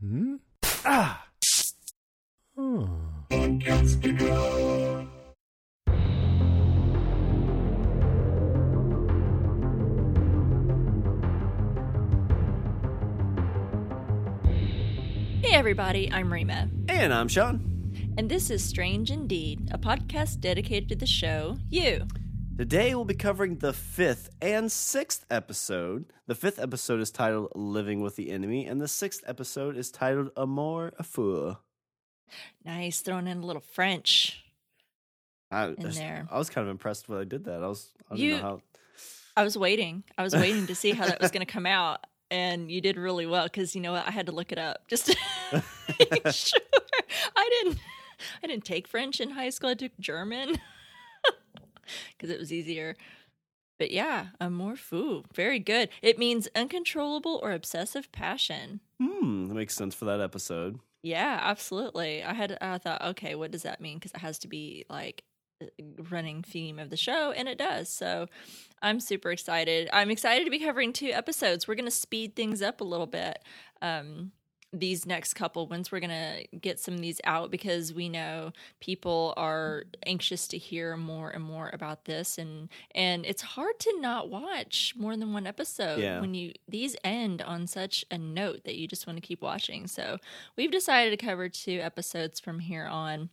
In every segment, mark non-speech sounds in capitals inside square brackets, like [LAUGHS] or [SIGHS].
Hmm? Ah! Oh. Hey everybody, I'm Rima. And I'm Sean. And this is Strange Indeed, a podcast dedicated to the show You. Today we'll be covering the fifth and sixth episode. The fifth episode is titled Living with the Enemy, and the sixth episode is titled Amour Fou. Nice, throwing in a little French. I, In there. I was kind of impressed when I did that. I was, I don't You- know how. I was waiting. I was waiting to see how that was going to come out. And you did really well because you know what? I had to look it up just to [LAUGHS] make [LAUGHS] sure. I didn't. I didn't take French in high school. I took German [LAUGHS] because it was easier. But yeah, amour fou, very good. It means uncontrollable or obsessive passion. Hmm, that makes sense for that episode. Yeah, absolutely. I had I thought, okay, what does that mean? Because it has to be like running theme of the show, and it does. So I'm super excited. I'm excited to be covering two episodes. We're going to speed things up a little bit. Um, these next couple ones, we're going to get some of these out because we know people are anxious to hear more and more about this, and and it's hard to not watch more than one episode Yeah. when you these end on such a note that you just want to keep watching. So we've decided to cover two episodes from here on.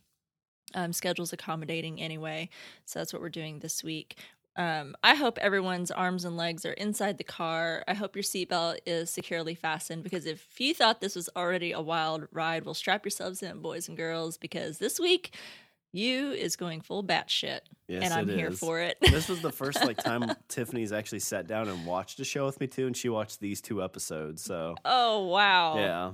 Um, schedules accommodating anyway, so that's what we're doing this week. Um, I hope everyone's arms and legs are inside the car. I hope your seatbelt is securely fastened because if you thought this was already a wild ride, well, strap yourselves in, boys and girls, because this week you is going full batshit, Yes, and I'm here is. for it. this was the first like [LAUGHS] time Tiffany's actually sat down and watched a show with me too, and she watched these two episodes. So oh wow! yeah,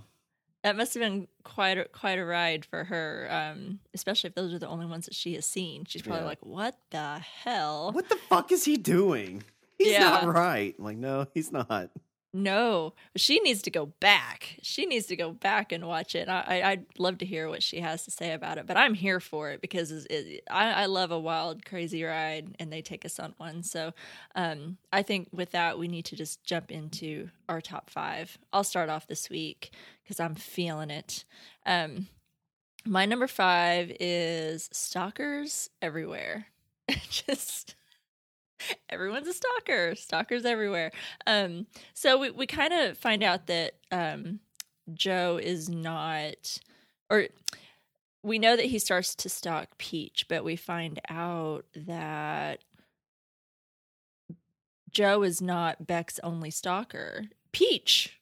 That must have been quite a, quite a ride for her, um, especially if those are the only ones that she has seen. She's probably Yeah. like, "What the hell?" what the fuck is he doing? He's Yeah. not right. I'm like, no, he's not. No, she needs to go back. She needs to go back and watch it. I, I'd love to hear what she has to say about it, but I'm here for it because it, it, I, I love a wild, crazy ride, and they take us on one. So, um, I think with that, we need to just jump into our top five. I'll start off this week because I'm feeling it. Um, my number five is stalkers everywhere. [LAUGHS] just [LAUGHS] everyone's a stalker stalkers everywhere um so we, we kind of find out that um joe is not or we know that he starts to stalk peach but we find out that joe is not beck's only stalker peach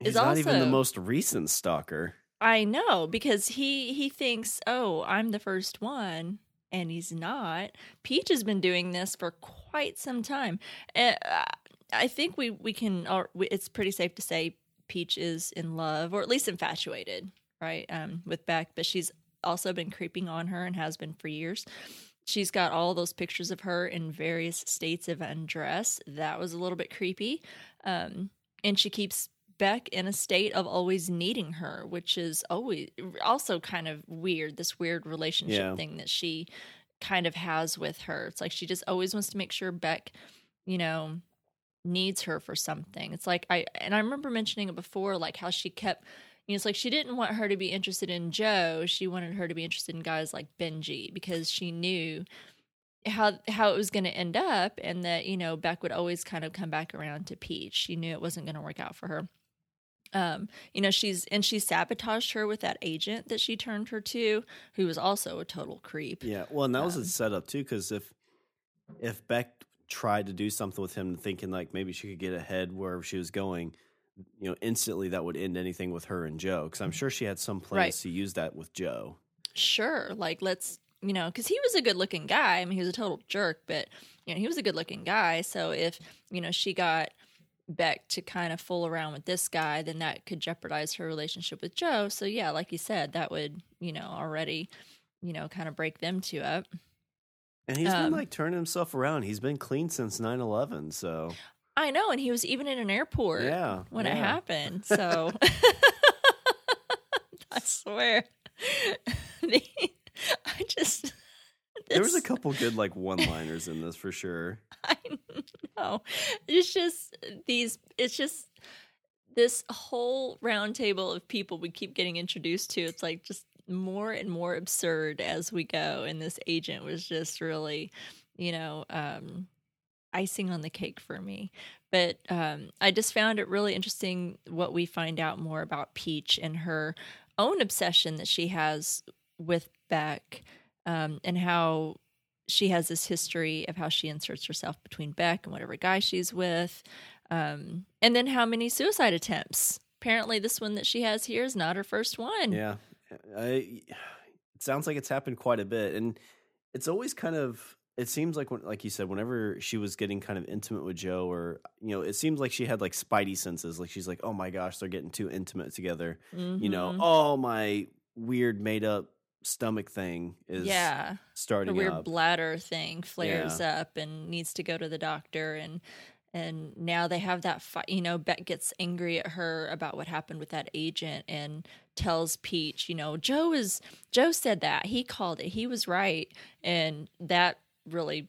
He's Is not even the most recent stalker. I know because he he thinks, "Oh, I'm the first one." And he's not. Peach has been doing this for quite some time. Uh, I think we we can. Or it's pretty safe to say Peach is in love, or at least infatuated, right? Um, with Beck, but she's also been creeping on her and has been for years. She's got all those pictures of her in various states of undress. That was a little bit creepy. Um, and she keeps Beck in a state of always needing her, which is always also kind of weird. This weird relationship Yeah. thing that she kind of has with her. It's like she just always wants to make sure Beck, you know, needs her for something. It's like I and I remember mentioning it before, like how she kept. You know, it's like she didn't want her to be interested in Joe. She wanted her to be interested in guys like Benji because she knew how how it was going to end up, and that you know Beck would always kind of come back around to Peach. She knew it wasn't going to work out for her um you know she's and she sabotaged her with that agent that she turned her to who was also a total creep Yeah, well, and that was Um, a setup too, because if if Beck tried to do something with him, thinking like maybe she could get ahead wherever she was going, you know, instantly that would end anything with her and Joe. Because I'm sure she had some plans. Right. to use that with Joe. sure like let's you know because he was a good looking guy i mean he was a total jerk but you know he was a good looking guy so if you know she got beck to kind of fool around with this guy then that could jeopardize her relationship with joe so yeah like you said that would you know already you know kind of break them two up And he's Um, been like turning himself around. He's been clean since 9 11. So, i know and he was even in an airport yeah. when it happened. [LAUGHS] So [LAUGHS] I swear, [LAUGHS] I just There was a couple good like one liners in this for sure. [LAUGHS] I know. It's just these. It's just this whole roundtable of people we keep getting introduced to, it's like just more and more absurd as we go. And this agent was just really, you know, um, icing on the cake for me. But um, I just found it really interesting what we find out more about Peach and her own obsession that she has with Beck um, and how she has this history of how she inserts herself between Beck and whatever guy she's with. Um, and then how many suicide attempts. Apparently, this one that she has here is not her first one. Yeah, I, it sounds like it's happened quite a bit, and it's always kind of. It seems like, when, like you said, whenever she was getting kind of intimate with Joe, or you know, it seems like she had like spidey senses. Like she's like, "Oh my gosh, they're getting too intimate together." Mm-hmm. You know, oh my weird made up stomach thing is yeah, starting the weird up. bladder thing flares up and needs to go to the doctor and and now they have that fight you know Beck gets angry at her about what happened with that agent and tells peach you know joe is joe said that. He called it. He was right. And that really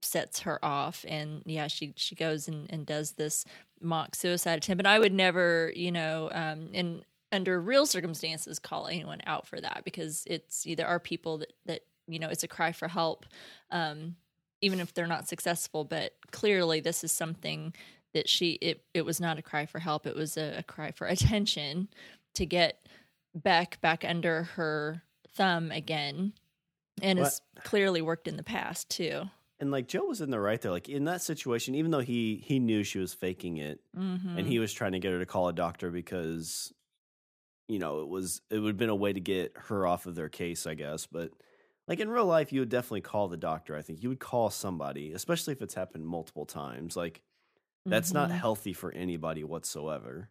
sets her off and yeah she she goes and, and does this mock suicide attempt. And i would never you know um in under real circumstances call anyone out for that because it's there are people that that you know it's a cry for help um even if they're not successful but clearly this is something that she it it was not a cry for help it was a, a cry for [LAUGHS] attention to get beck back under her thumb again and it's clearly worked in the past too and like Joe was in the right there. Like in that situation, even though he he knew she was faking it, mm-hmm. and he was trying to get her to call a doctor because, you know, it was it would have been a way to get her off of their case, I guess. But like in real life, you would definitely call the doctor. I think you would call somebody, especially if it's happened multiple times. Like that's not Mhm. healthy for anybody whatsoever.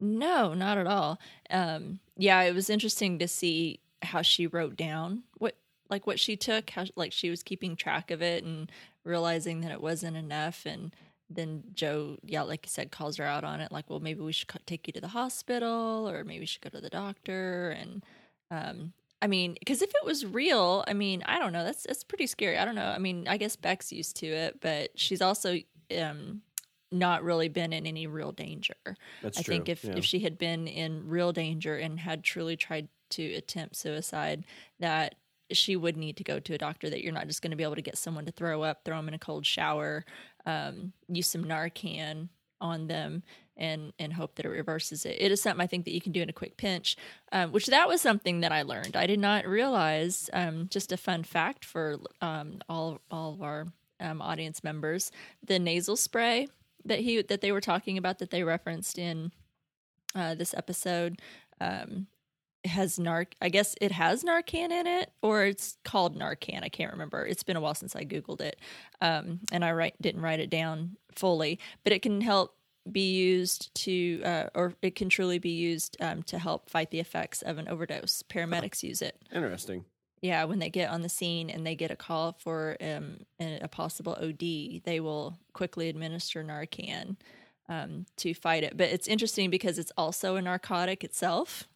No, not at all. Um, yeah, it was interesting to see how she wrote down what like what she took, how like she was keeping track of it and realizing that it wasn't enough and then Joe, yeah, like you said, calls her out on it. Like, well, maybe we should take you to the hospital, or maybe you should go to the doctor. And um, I mean, because if it was real, I mean, I don't know. That's that's pretty scary. I don't know. I mean, I guess Beck's used to it, but she's also um, not really been in any real danger. That's I true. think if yeah. if she had been in real danger and had truly tried to attempt suicide, that she would need to go to a doctor. That you're not just going to be able to get someone to throw up, throw them in a cold shower, um, use some Narcan on them, and and hope that it reverses it. It is something I think that you can do in a quick pinch. Um, which that was something that I learned. I did not realize. Um, just a fun fact for um, all all of our um, audience members: the nasal spray that he that they were talking about that they referenced in uh, this episode um, has narc. I guess it has Narcan in it, or it's called Narcan. I can't remember. It's been a while since I googled it, um, and I write didn't write it down fully. But it can help be used to, uh, or it can truly be used um, to help fight the effects of an overdose. Paramedics use it. Interesting. Yeah, when they get on the scene and they get a call for um, a, a possible OD, they will quickly administer Narcan um, to fight it. But it's interesting because it's also a narcotic itself,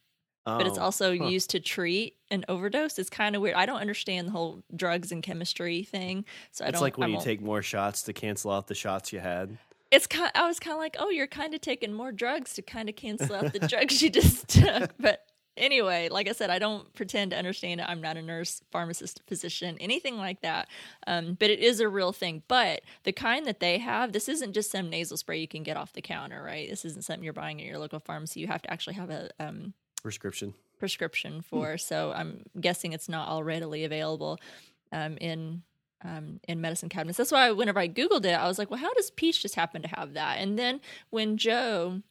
but it's Oh, also huh. used to treat an overdose. It's kind of weird. I don't understand the whole drugs and chemistry thing. So I It's don't. like when you take more shots to cancel out the shots you had. It's kind. I was kind of like, oh, you're kind of taking more drugs to kind of cancel out the drugs you just [LAUGHS] took. But anyway, like I said, I don't pretend to understand it. I'm not a nurse, pharmacist, physician, anything like that. Um, but it is a real thing. But the kind that they have, this isn't just some nasal spray you can get off the counter, right? This isn't something you're buying at your local pharmacy. You have to actually have a um, Prescription. prescription for. So I'm guessing it's not all readily available um, in um, in medicine cabinets. That's why whenever I googled it, I was like, well, how does Peach just happen to have that? And then when Joe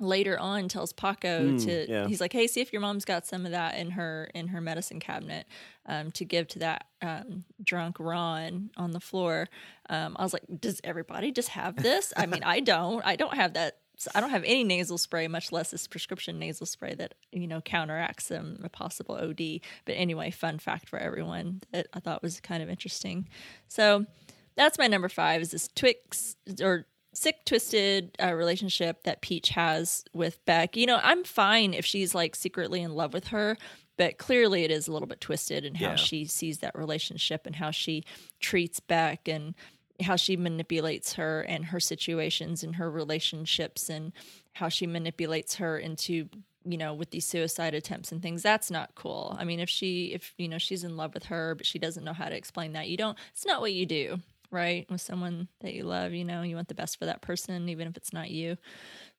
later on tells Paco Mm, to, yeah. he's like, hey, see if your mom's got some of that in her in her medicine cabinet um, to give to that um, drunk Ron on the floor. Um, I was like, does everybody just have this? I mean, I don't. I don't have that. So I don't have any nasal spray, much less this prescription nasal spray that you know counteracts um, a possible OD. But anyway, fun fact for everyone that I thought was kind of interesting. So that's my number five is this Twix or sick twisted uh, relationship that Peach has with Beck. You know, I'm fine if she's like secretly in love with her. But clearly, it is a little bit twisted in how Yeah. she sees that relationship and how she treats Beck and how she manipulates her and her situations and her relationships and how she manipulates her into you know with these suicide attempts and things that's not cool. I mean if she if you know she's in love with her but she doesn't know how to explain that you don't it's not what you do right? With someone that you love you know you want the best for that person even if it's not you.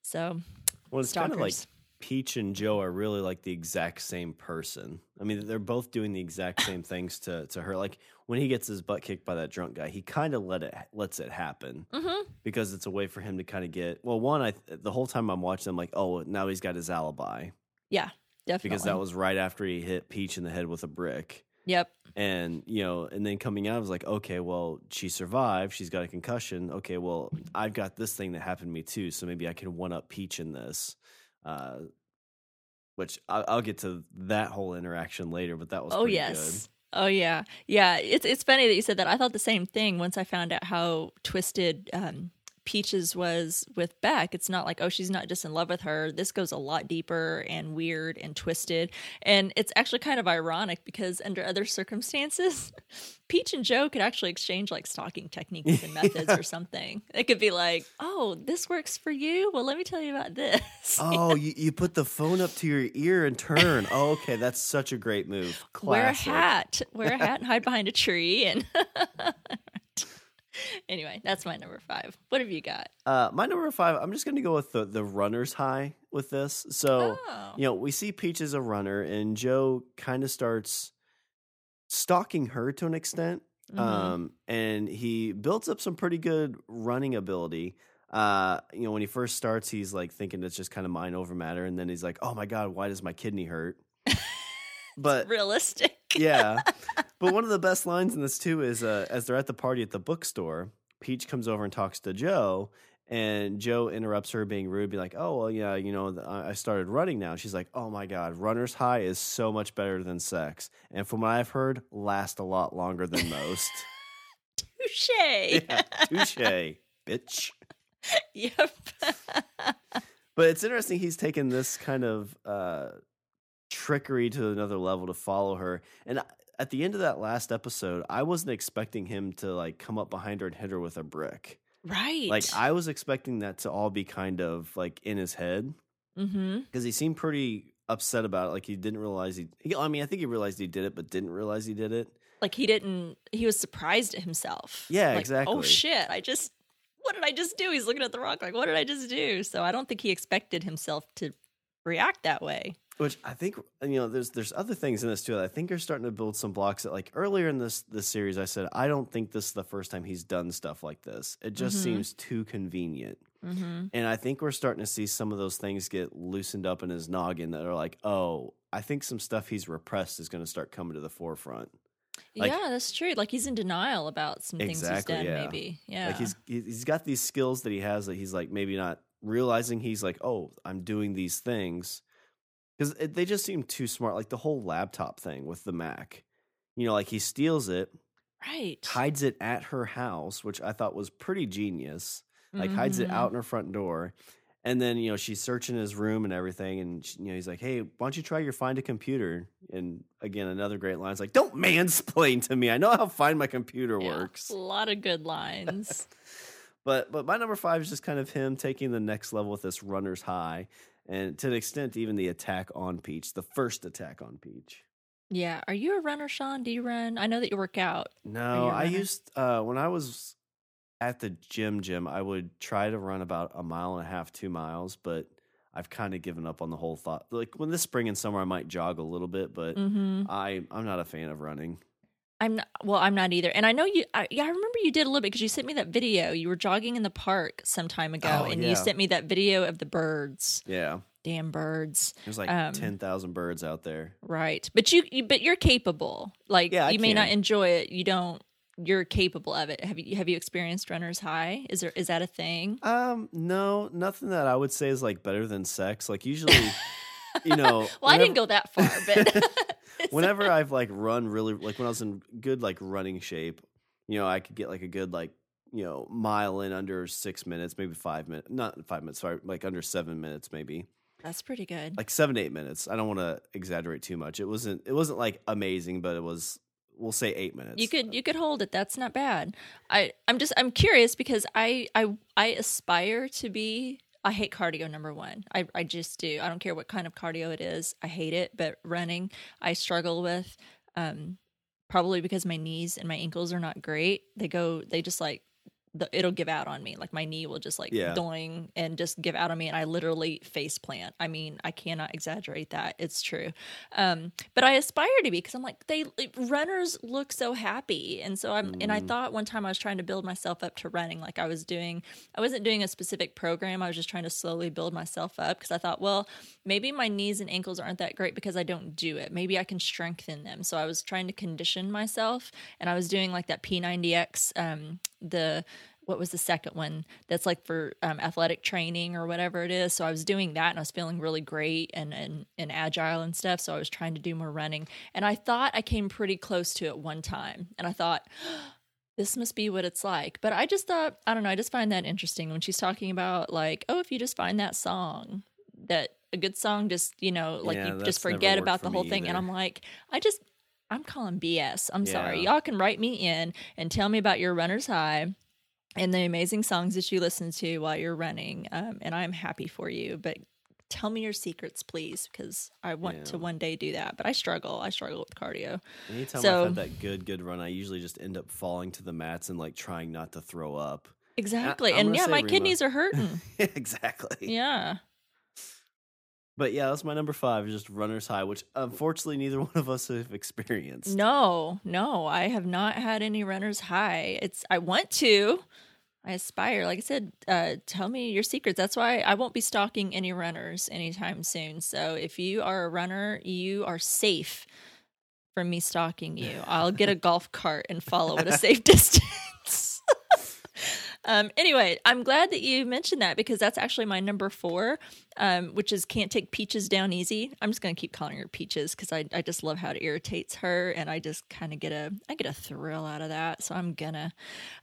So Well, it's kind of like. Peach and Joe are really like the exact same person. I mean, they're both doing the exact same things to to her. Like when he gets his butt kicked by that drunk guy, he kind of let it lets it happen mhm. because it's a way for him to kind of get. Well, one, I the whole time I'm watching, I'm like, oh, now he's got his alibi yeah definitely because that was right after he hit Peach in the head with a brick. yep And you know, and then coming out, I was like, okay, well, she survived. She's got a concussion. Okay, well, I've got this thing that happened to me too, so maybe I can one up Peach in this. Uh, which I'll, I'll get to that whole interaction later, but that was oh yes. Oh yeah. Yeah it's it's funny that you said that. I thought the same thing once i found out how twisted um peaches was with beck it's not like oh she's not just in love with her this goes a lot deeper and weird and twisted and it's actually kind of ironic because under other circumstances [LAUGHS] peach and joe could actually exchange like stalking techniques and [LAUGHS] methods Yeah. or something it could be like oh this works for you well let me tell you about this. [LAUGHS] Oh, you, you put the phone up to your ear and turn. Oh, okay, that's such a great move. wear a hat wear a hat and hide behind a tree and anyway that's my number five what have you got Uh, my number five, I'm just going to go with the the runner's high with this. So. oh you know, we see Peach as a runner, and Joe kind of starts stalking her to an extent. Mhm. Um, and he builds up some pretty good running ability. Uh, you know, when he first starts, he's like thinking it's just kind of mind over matter, and then he's like, "Oh my god, why does my kidney hurt?" [LAUGHS] but realistic [LAUGHS] yeah, but one of the best lines in this too is uh, as they're at the party at the bookstore, Peach comes over and talks to Joe, and Joe interrupts her being rude, be like, "Oh well, yeah, you know, I started running now." She's like, "Oh my god, runner's high is so much better than sex, and from what I've heard, last a lot longer than most." [LAUGHS] touche yeah, touche, bitch. [LAUGHS] yep But it's interesting he's taken this kind of uh, trickery to another level to follow her. And at the end of that last episode, I wasn't expecting him to like come up behind her and hit her with a brick. right Like I was expecting that to all be kind of like in his head mm-hmm because he seemed pretty upset about it. Like he didn't realize he, he. I mean, I think he realized he did it, but didn't realize he did it. like he didn't he was surprised at himself Yeah, Like, oh shit i just what did i just do he's looking at the rock like what did i just do so i don't think he expected himself to react that way Which I think you know, there's there's other things in this too. That I think are starting to build some blocks. That like earlier in this this series, I said I don't think this is the first time he's done stuff like this. It just Mhm. seems too convenient, mm-hmm and I think we're starting to see some of those things get loosened up in his noggin that are like, oh, I think some stuff he's repressed is going to start coming to the forefront. Like- yeah that's true like he's in denial about some things he's done yeah. maybe yeah Like he's he's got these skills that he has that he's like maybe not realizing he's like, oh, I'm doing these things because they just seem too smart. Like the whole laptop thing with the Mac, you know, like he steals it, right hides it at her house, which I thought was pretty genius. Like hides it Mhm. out in her front door. And then, you know, she's searching his room and everything. And, she- you know, he's like, hey, why don't you try your find a computer? And again, another great line is like, don't mansplain to me. I know how find my computer Yeah, works. a lot of good lines [LAUGHS] But but my number five is just kind of him taking the next level with this runner's high, and to an extent, even the attack on Peach, the first attack on Peach. yeah are you a runner sean do you run i know that you work out No, I used uh, when I was at the gym. Gym, I would try to run about a mile and a half, two miles, but I've kind of given up on the whole thought. Like when this spring and summer, I might jog a little bit, but mm-hmm I I'm not a fan of running. I'm not, well, I'm not either. And I know you, I, yeah, I remember you did a little bit because you sent me that video. You were jogging in the park some time ago Oh, and yeah. you sent me that video of the birds. Yeah, Damn birds. there's like Um, ten thousand birds out there. Right. But you, you but you're capable. Like Yeah, I you may not enjoy it. You don't, you're capable of it. Have you, have you experienced runner's high? Is there, is that a thing? Um, no, nothing that I would say is like better than sex. Like usually, [LAUGHS] you know, [LAUGHS] Well, I didn't go that far, but [LAUGHS] [LAUGHS] whenever I've like run really like when I was in good like running shape, you know, I could get like a good like you know mile in under six minutes, maybe five minutes, not five minutes, sorry, like under seven minutes, maybe that's pretty good. like seven to eight minutes. I don't want to exaggerate too much. It wasn't it wasn't like amazing, but it was we'll say eight minutes. You could you could hold it. That's not bad. I I'm just I'm curious because I I I aspire to be I hate cardio. Number one, I I just do. I don't care what kind of cardio it is. I hate it. But running, I struggle with. Um, probably because my knees and my ankles are not great. They go. They just like the, it'll give out on me. Like my knee will just like Yeah. doing and just give out on me, and I literally face plant. I mean, I cannot exaggerate that. It's true. Um, but I aspire to be because I'm like they runners look so happy, and so I'm. And I Mm. thought one time I was trying to build myself up to running. Like I was doing, I wasn't doing a specific program. I was just trying to slowly build myself up because I thought, well, maybe my knees and ankles aren't that great because I don't do it. Maybe I can strengthen them. So I was trying to condition myself, and I was doing like that P90X, um, the what was the second one that's like for um, athletic training or whatever it is. So I was doing that, and I was feeling really great and and and agile and stuff. So I was trying to do more running, and I thought I came pretty close to it one time, and I thought. [GASPS] This must be what it's like. But I just thought, I don't know, I just find that interesting when she's talking about, like, oh, if you just find that song, that a good song, just, you know, like Yeah, you just forget about for the whole thing. And. I'm like, I just, I'm calling BS. I'm sorry. Y'all can write me in and tell me about your runner's high and the amazing songs that you listen to while you're running. Um, and I'm happy for you. But tell me your secrets, please, because I want Yeah. to one day do that. But I struggle. I struggle with cardio. Anytime So- I've had that good, good run, I usually just end up falling to the mats and like trying not to throw up. Exactly. I'm and yeah, my kidneys are hurting. [LAUGHS] exactly. yeah. But yeah, that's my number five, just runner's high, which unfortunately neither [LAUGHS] one of us have experienced. No, no, I have not had any runner's high. It's I want to. I aspire. Like I said, uh, tell me your secrets. That's why I won't be stalking any runners anytime soon. So if you are a runner, you are safe from me stalking you. I'll get a [LAUGHS] golf cart and follow at a safe distance. [LAUGHS] um, anyway, I'm glad that you mentioned that because that's actually my number four, um, which is can't take peaches down easy. I'm just gonna keep calling her peaches because I, I just love how it irritates her, and I just kind of get a I get a thrill out of that. So I'm gonna,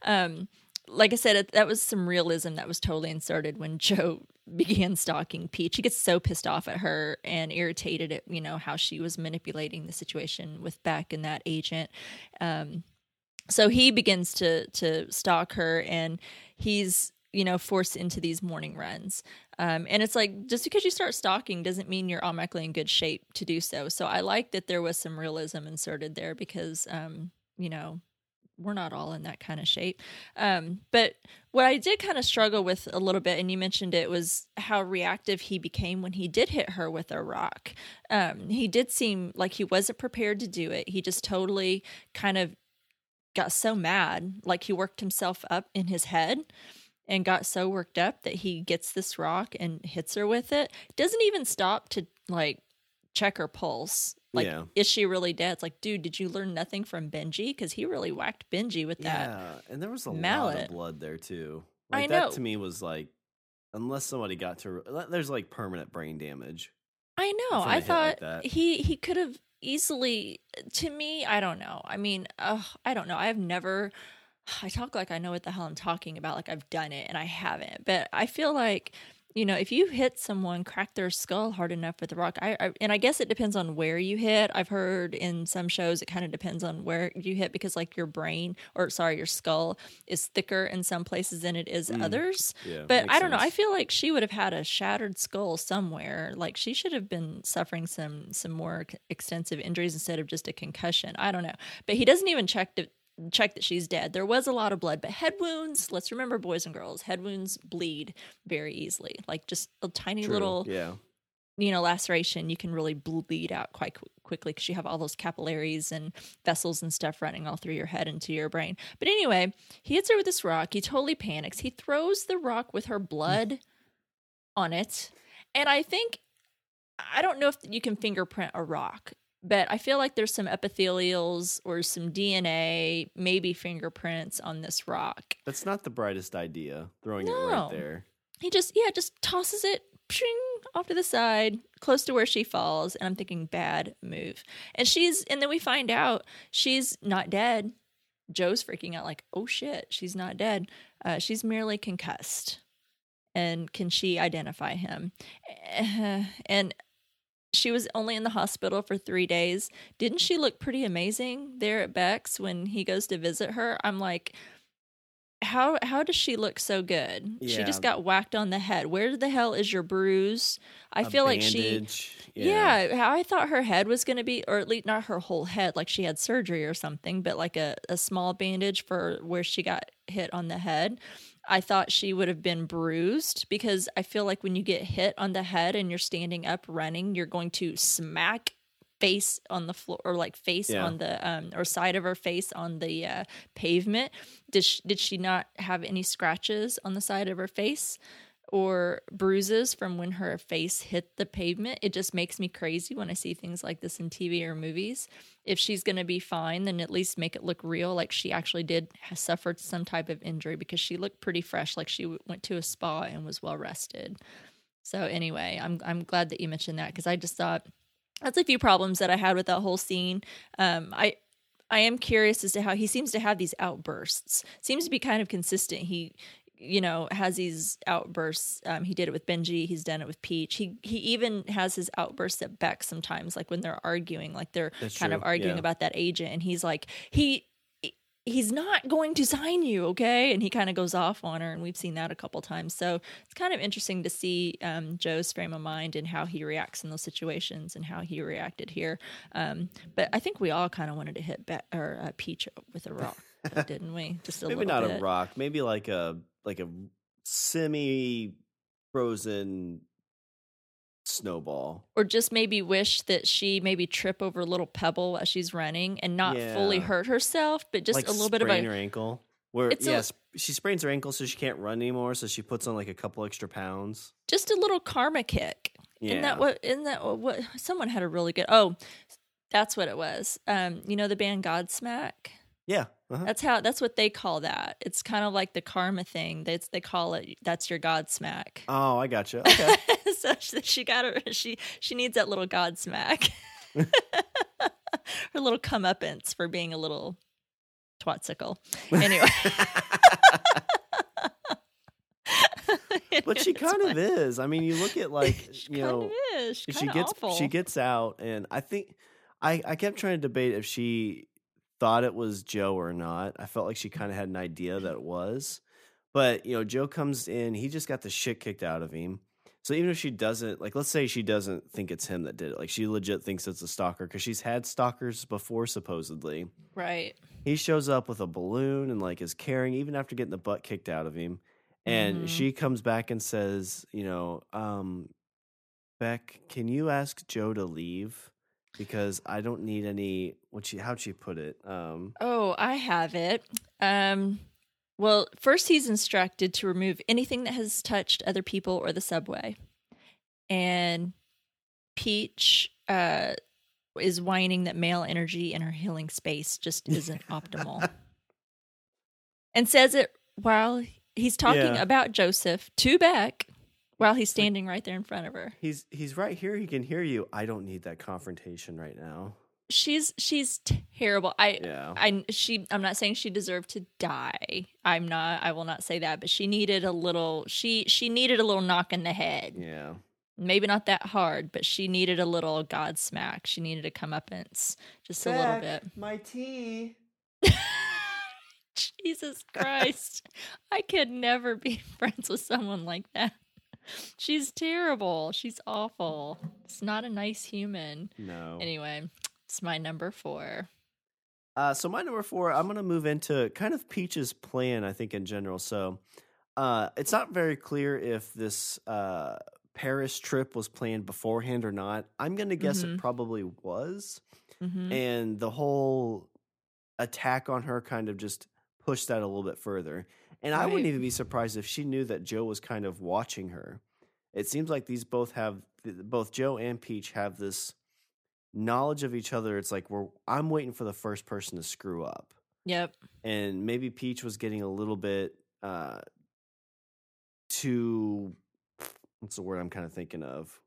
um, like I said, it, that was some realism that was totally inserted when [LAUGHS] Joe began stalking Peach. He gets so pissed off at her and irritated at you know how she was manipulating the situation with Beck and that agent. Um, so he begins to to stalk her, and he's you know forced into these morning runs. Um, and it's like just because you start stalking doesn't mean you're automatically in good shape to do so. So I like that there was some realism inserted there because um, you know we're not all in that kind of shape. Um, but what I did kind of struggle with a little bit, and you mentioned it, was how reactive he became when he did hit her with a rock. Um, he did seem like he wasn't prepared to do it. He just totally kind of got so mad, like he worked himself up in his head and got so worked up that he gets this rock and hits her with it. Doesn't even stop to like check her pulse. Like, Yeah. is she really dead? It's like, dude, did you learn nothing from Benji? Because he really whacked Benji with that. Yeah, and there was a lot of blood there too. I Like, know. That to me was like, unless somebody got to, uh, there's like permanent brain damage. I know. I I hit like thought he he could have easily. To me, I don't know. I mean, uh, I don't know. I've never. I talk like I know what the hell I'm talking about, like I've done it, and I haven't. But I feel like you know, if you hit someone, crack their skull hard enough with a rock, I, I and I guess it depends on where you hit. I've heard in some shows it kind of depends on where you hit because like your brain or sorry, your skull is thicker in some places than it is mm. others. Yeah, But I don't know. I feel like she would have had a shattered skull somewhere. Like she should have been suffering some some more extensive injuries instead of just a concussion. I don't know. But he doesn't even check to check that she's dead. There was a lot of blood, but head wounds, let's remember boys and girls, head wounds bleed very easily. Like just a tiny True, little yeah. you know laceration you can really bleed out quite qu- quickly because you have all those capillaries and vessels and stuff running all through your head into your brain but anyway he hits her with this rock he totally panics he throws the rock with her blood on it and i think i don't know if you can fingerprint a rock but i feel like there's some epithelials or some dna maybe fingerprints on this rock That's not the brightest idea. Throwing it No. right there. he just yeah just tosses it pshing, off to the side close to where she falls and i'm thinking bad move and she's and then we find out she's not dead joe's freaking out like oh shit she's not dead uh, she's merely concussed and can she identify him [SIGHS] and she was only in the hospital for three days didn't she look pretty amazing there at beck's when he goes to visit her i'm like how how does she look so good? She just got whacked on the head. Where the hell is your bruise? I A feel like she bandage. yeah. I thought her head was going to be, or at least not her whole head, like she had surgery or something, but like a, a small bandage for where she got hit on the head. I thought she would have been bruised because I feel like when you get hit on the head and you're standing up running, you're going to smack face on the floor or like face Yeah. on the um or side of her face on the uh, pavement. Did she, did she not have any scratches on the side of her face? Or bruises from when her face hit the pavement. It just makes me crazy when I see things like this in TV or movies. If she's going to be fine, then at least make it look real, like she actually did suffered some type of injury because she looked pretty fresh, like she went to a spa and was well rested. So anyway, I'm I'm glad that you mentioned that because I just thought that's a few problems that I had with that whole scene. Um, I I am curious as to how he seems to have these outbursts. Seems to be kind of consistent. He you know has these outbursts. Um, he did it with benji. He's done it with peach. He he even has his outbursts at beck sometimes like when they're arguing like they're That's kind of arguing yeah. about that agent. And he's like he he's not going to sign you okay? And he kind of goes off on her and we've seen that a couple times. So it's kind of interesting to see um, joe's frame of mind and how he reacts in those situations and how he reacted here. Um, but i think we all kind of wanted to hit Be- or uh, peach with a rock [LAUGHS] didn't we just a Maybe not bit a rock. Maybe like a like a semi frozen snowball. or just maybe wish that she maybe trip over a little pebble as she's running and not fully hurt herself, but just like a little bit of sprain a her ankle. Where It's a- yes, she sprains her ankle so she can't run anymore. So she puts on like a couple extra pounds. just a little karma kick. Yeah, Isn't that what? Isn't that what, what? Someone had a really good. Oh, that's what it was. Um, you know the band Godsmack. Yeah. Uh-huh. That's how. That's what they call that. It's kind of like the karma thing. That's they call it. That's your Godsmack. Oh, I gotcha. [LAUGHS] Okay. so she, she got her. She she needs that little Godsmack. [LAUGHS] her little comeuppance for being a little twatsicle. Anyway. [LAUGHS] but she kind of is. I mean, you look at like She you know of is. She's she gets awful. she gets out, and I think I I kept trying to debate if she thought it was Joe or not. I felt like she kind of had an idea that it was, but you know, Joe comes in, he just got the shit kicked out of him. So even if she doesn't like, let's say she doesn't think it's him that did it, like she legit thinks it's a stalker because she's had stalkers before, supposedly. right. He shows up with a balloon and like is caring, even after getting the butt kicked out of him. And Mhm. she comes back and says, you know, um, Beck, can you ask Joe to leave? Because I don't need any what she how'd she put it? Um Oh, I have it. Um, well, first he's instructed to remove anything that has touched other people or the subway, and Peach uh, is whining that male energy in her healing space just isn't optimal, [LAUGHS] and says it while he's talking Yeah. about Joseph to Beck while he's standing right there in front of her. he's he's right here, he can hear you. I don't need that confrontation right now. She's she's terrible. I Yeah. I she I'm not saying she deserved to die. I'm not I will not say that, but she needed a little she she needed a little knock in the head. Yeah. Maybe not that hard, but she needed a little god smack. She needed a comeuppance just a little bit. My tea. [LAUGHS] Jesus Christ. I could never be [LAUGHS] friends with someone like that. She's terrible. She's awful. It's not a nice human. No. Anyway, it's my number 4. Uh, so my number four, I'm gonna move into kind of Peach's plan. I think in general. So uh, it's not very clear if this uh, Paris trip was planned beforehand or not. I'm gonna guess Mhm. it probably was, Mhm. and the whole attack on her kind of just pushed that a little bit further. And I wouldn't even be surprised if she knew that Joe was kind of watching her. It seems like these both have both Joe and Peach have this knowledge of each other. It's like we're I'm waiting for the first person to screw up. Yep. And maybe Peach was getting a little bit uh too what's the word I'm kind of thinking of?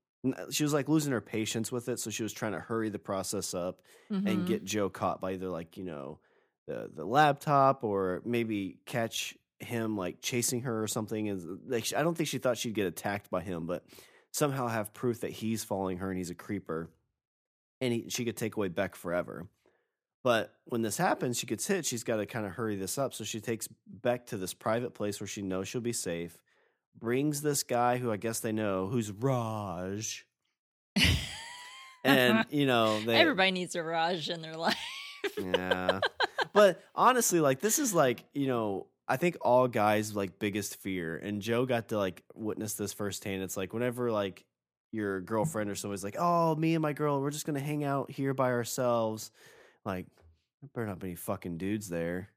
She was like losing her patience with it, so she was trying to hurry the process up and Mhm. get Joe caught by either like you know the the laptop or maybe catch him like chasing her or something. And like I don't think she thought she'd get attacked by him, but somehow have proof that he's following her and he's a creeper, and he, she could take away Beck forever. But when this happens, she gets hit. She's got to kind of hurry this up. So she takes Beck to this private place where she knows she'll be safe. Brings this guy who I guess they know, who's Raj. and [LAUGHS] you know, they, everybody needs a Raj in their life. yeah. But honestly, like this is like you know, I think all guys like biggest fear, and Joe got to like witness this firsthand. It's like whenever like your girlfriend or somebody's like, "Oh, me and my girl, we're just gonna hang out here by ourselves." Like, there better not be any fucking dudes there.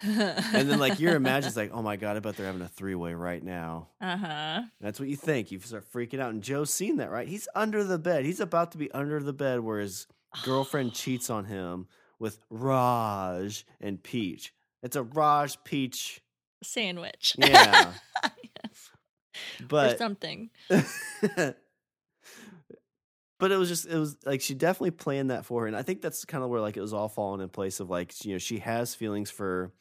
and then like your imagines [LAUGHS] like, oh my god, I bet they're having a three way right now. Uh huh. That's what you think. You start freaking out, and Joe's seen that, right? He's under the bed. He's about to be under the bed where his girlfriend [SIGHS] cheats on him with Raj and Peach. It's a Raj Peach Sandwich. [LAUGHS] Yeah. yes. or But something. [LAUGHS] but it was just it was like she definitely planned that for her and i think that's kind of where like it was all falling in place of like you know she has feelings for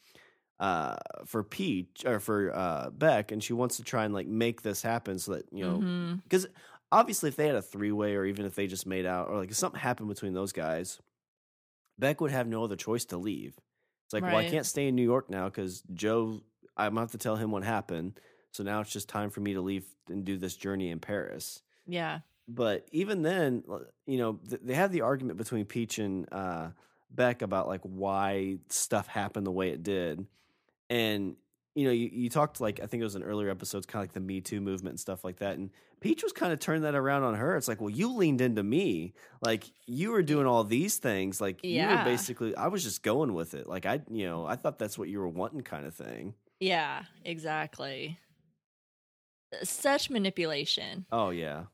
uh for peach or for uh beck and she wants to try and like make this happen so that you know because obviously if they had a three-way or even if they just made out or like if something happened between those guys beck would have no other choice to leave it's like well i can't stay in new york now because joe i'm gonna have to tell him what happened. So now it's just time for me to leave and do this journey in paris. Yeah. but even then, you know, th- they had the argument between Peach and uh, Beck about like why stuff happened the way it did, and you know, you, you talked like I think it was in earlier episodes, kind of like the Me Too movement and stuff like that, and Peach was kind of turning that around on her. It's like, well, you leaned into me, like you were doing all these things, like you were basically, I was just going with it, like I, you know, I thought that's what you were wanting, kind of thing. Yeah. Exactly. Such manipulation. Oh yeah,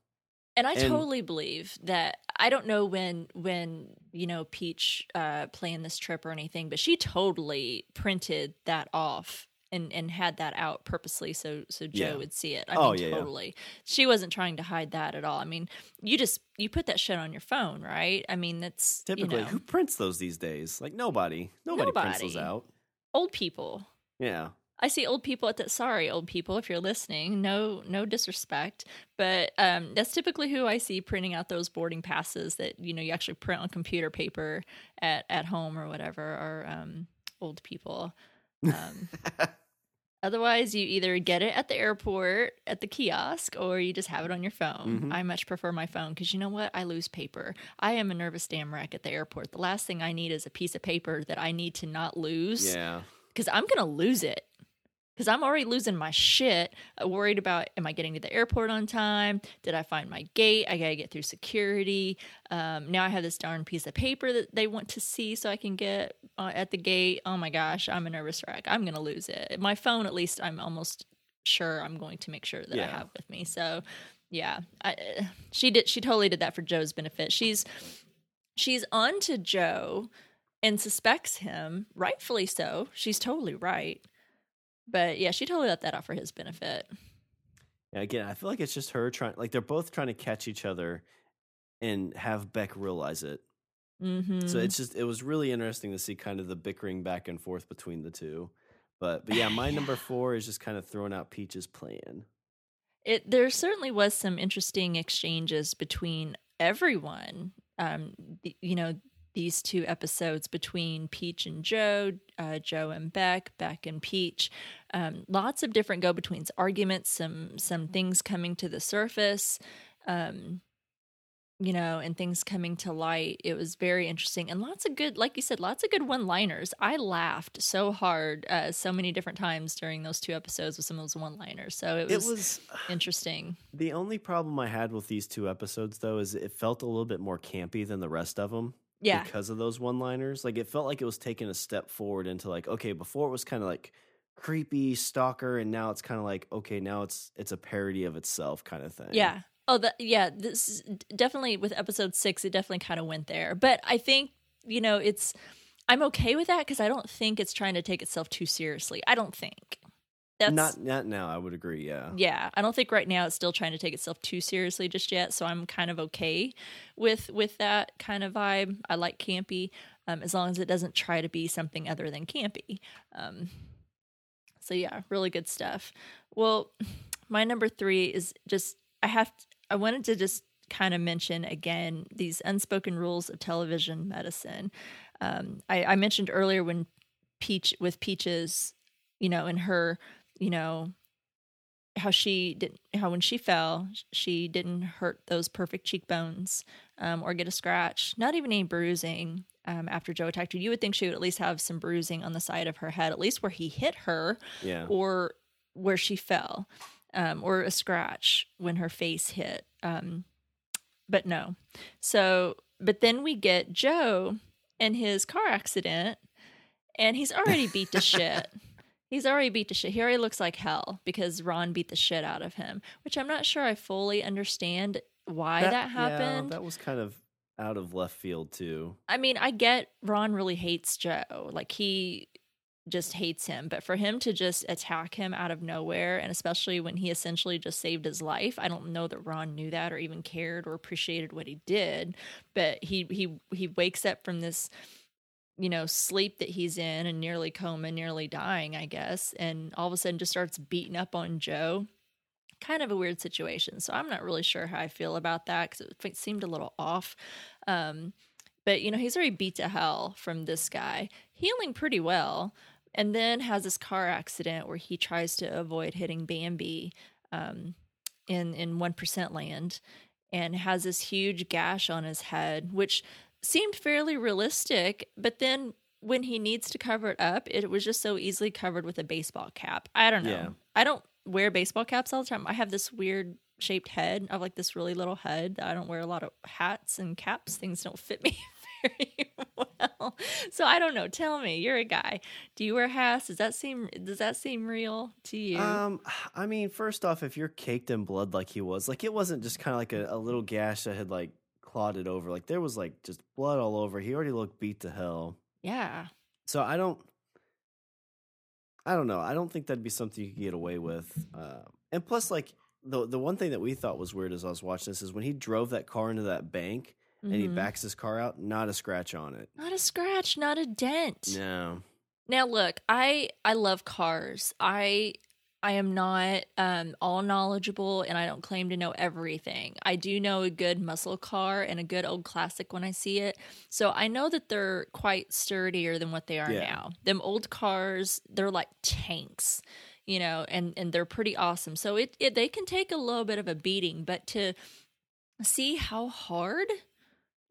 And I And- totally believe that I don't know when when you know Peach uh planned this trip or anything, but she totally printed that off and and had that out purposely so so Joe Yeah. would see it. I Oh, mean yeah, yeah. totally. She wasn't trying to hide that at all. I mean, you just you put that shit on your phone, right? I mean, that's typically you know, who prints those these days? Like nobody, nobody, prints those out. old people. Yeah. I see old people at that. Sorry, old people, if you're listening, no, no disrespect, but um, that's typically who I see printing out those boarding passes that you know you actually print on computer paper at at home or whatever. Are um, old people. Um, otherwise, you either get it at the airport at the kiosk or you just have it on your phone. Mhm. I much prefer my phone because you know what? I lose paper. I am a nervous damn wreck at the airport. The last thing I need is a piece of paper that I need to not lose Yeah. because I'm gonna lose it. Because I'm already losing my shit. uh, Worried about am I getting to the airport on time? Did I find my gate? I gotta get through security. Um, now I have this darn piece of paper that they want to see so I can get uh, at the gate. Oh my gosh, I'm a nervous wreck. I'm gonna lose it. My phone, at least, I'm almost sure I'm going to make sure that I have with me. So, yeah, I, uh, she did. She totally did that for Joe's benefit. She's she's on to Joe and suspects him, rightfully so. She's totally right. But yeah, she totally let that out for his benefit. Yeah, again, I feel like it's just her trying, like they're both trying to catch each other and have Beck realize it. Mm-hmm. So it's just, it was really interesting to see kind of the bickering back and forth between the two. But, but yeah, my number [LAUGHS] four is just kind of throwing out Peach's plan. it there certainly was some interesting exchanges between everyone. Um, the, you know, these two episodes between Peach and Joe, uh, Joe and Beck, Beck and Peach. Um, lots of different go betweens, arguments, some some things coming to the surface. Um, you know, and things coming to light. It was very interesting and lots of good, like you said, lots of good one liners. I laughed so hard uh, so many different times during those two episodes with some of those one liners. So it It was, was [SIGHS] interesting. the only problem I had with these two episodes, though, is it felt a little bit more campy than the rest of them. Yeah. because of those one liners. Like it felt like it was taking a step forward into like, okay, before it was kind of like creepy stalker, and now it's kind of like, okay, now it's it's a parody of itself kind of thing. Yeah. Oh, that yeah. This definitely with episode six, it definitely kind of went there. But I think you know it's. I'm okay with that because I don't think it's trying to take itself too seriously. I don't think that's not not now. I would agree. Yeah. yeah i don't think right now it's still trying to take itself too seriously just yet so i'm kind of okay with with that kind of vibe i like campy um, as long as it doesn't try to be something other than campy um, so yeah really good stuff well my number three is just i have i wanted to just kind of mention again these unspoken rules of television medicine. Um, I, I mentioned earlier when Peach with Peaches, you know, in her, you know, how she did how when she fell she didn't hurt those perfect cheekbones um, or get a scratch not even any bruising um, after joe attacked her. You would think she would at least have some bruising on the side of her head at least where he hit her Yeah. or where she fell um, or a scratch when her face hit um, but no. So but then we get joe and his car accident and he's already beat to [LAUGHS] shit He's already beat the shit. He already looks like hell because Ron beat the shit out of him, which I'm not sure I fully understand why that, yeah, happened. that was kind of out of left field too. I mean, I get Ron really hates Joe. Like he just hates him, but for him to just attack him out of nowhere and especially when he essentially just saved his life, I don't know that Ron knew that or even cared or appreciated what he did, but he he he wakes up from this you know, sleep that he's in and nearly coma, nearly dying, I guess, and all of a sudden just starts beating up on Joe. Kind of a weird situation. So I'm not really sure how I feel about that because it seemed a little off. Um, but, you know, he's already beat to hell from this guy, healing pretty well, and then has this car accident where he tries to avoid hitting Bambi um, in, in 1% land and has this huge gash on his head, which seemed fairly realistic, but then when he needs to cover it up, it was just so easily covered with a baseball cap. I don't know. Yeah. I don't wear baseball caps all the time. I have this weird shaped head. I have like this really little head. I don't wear a lot of hats and caps. Things don't fit me [LAUGHS] very well. So I don't know. Tell me, you're a guy. Do you wear hats? Does that seem does that seem real to you? Um, I mean, first off, if you're caked in blood like he was, like it wasn't just kind of like a, a little gash that had like clotted over. Like there was like just blood all over. He already looked beat to hell. yeah. So I don't, I don't know. I don't think that'd be something you could get away with. Uh, and plus, like the the one thing that we thought was weird as I was watching this is when he drove that car into that bank and he Mhm. backs his car out, not a scratch on it. Not a scratch, not a dent. No. Now look, I I love cars. I I am not um all knowledgeable and I don't claim to know everything. I do know a good muscle car and a good old classic when I see it. So I know that they're quite sturdier than what they are Yeah. now. Them old cars, they're like tanks, you know, and and they're pretty awesome. So it, it they can take a little bit of a beating, but to see how hard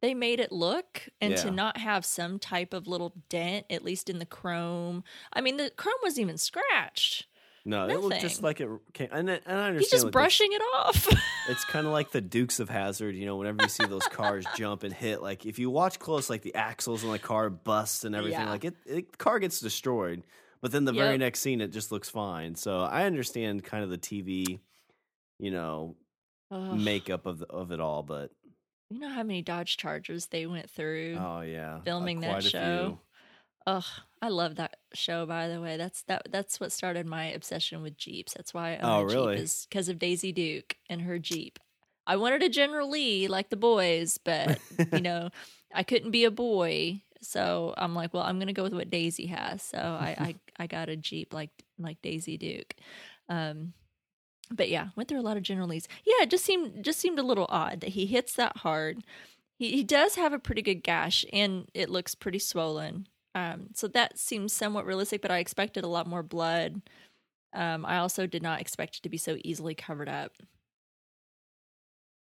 they made it look and to not have some type of little dent at least in the chrome i mean the chrome wasn't even scratched No, it looked just like it came. And, and I understand. he's just like, the- brushing it off [LAUGHS] It's kind of like the Dukes of Hazzard, you know, whenever you see those cars [LAUGHS] jump and hit, like if you watch close, like the axles on the car bust and everything, Yeah. like it, it, the car gets destroyed. But then the very next scene, it just looks fine. So I understand kind of the TV, you know, Ugh. makeup of the, of it all. But you know how many dodge chargers they went through oh yeah, uh, filming that a show few. Ugh, I love that show. By the way, that's that. That's what started my obsession with Jeeps. That's why I own Oh, a really? Jeep is because of Daisy Duke and her Jeep. I wanted a General Lee like the boys, but you know, [LAUGHS] I couldn't be a boy, so I'm like, well, I'm gonna go with what Daisy has. So I I, I got a Jeep like like Daisy Duke. Um, but yeah, went through a lot of General Lees. Yeah, it just seemed just seemed a little odd that he hits that hard. He he does have a pretty good gash, and it looks pretty swollen. Um, so that seems somewhat realistic, but I expected a lot more blood. Um, I also did not expect it to be so easily covered up.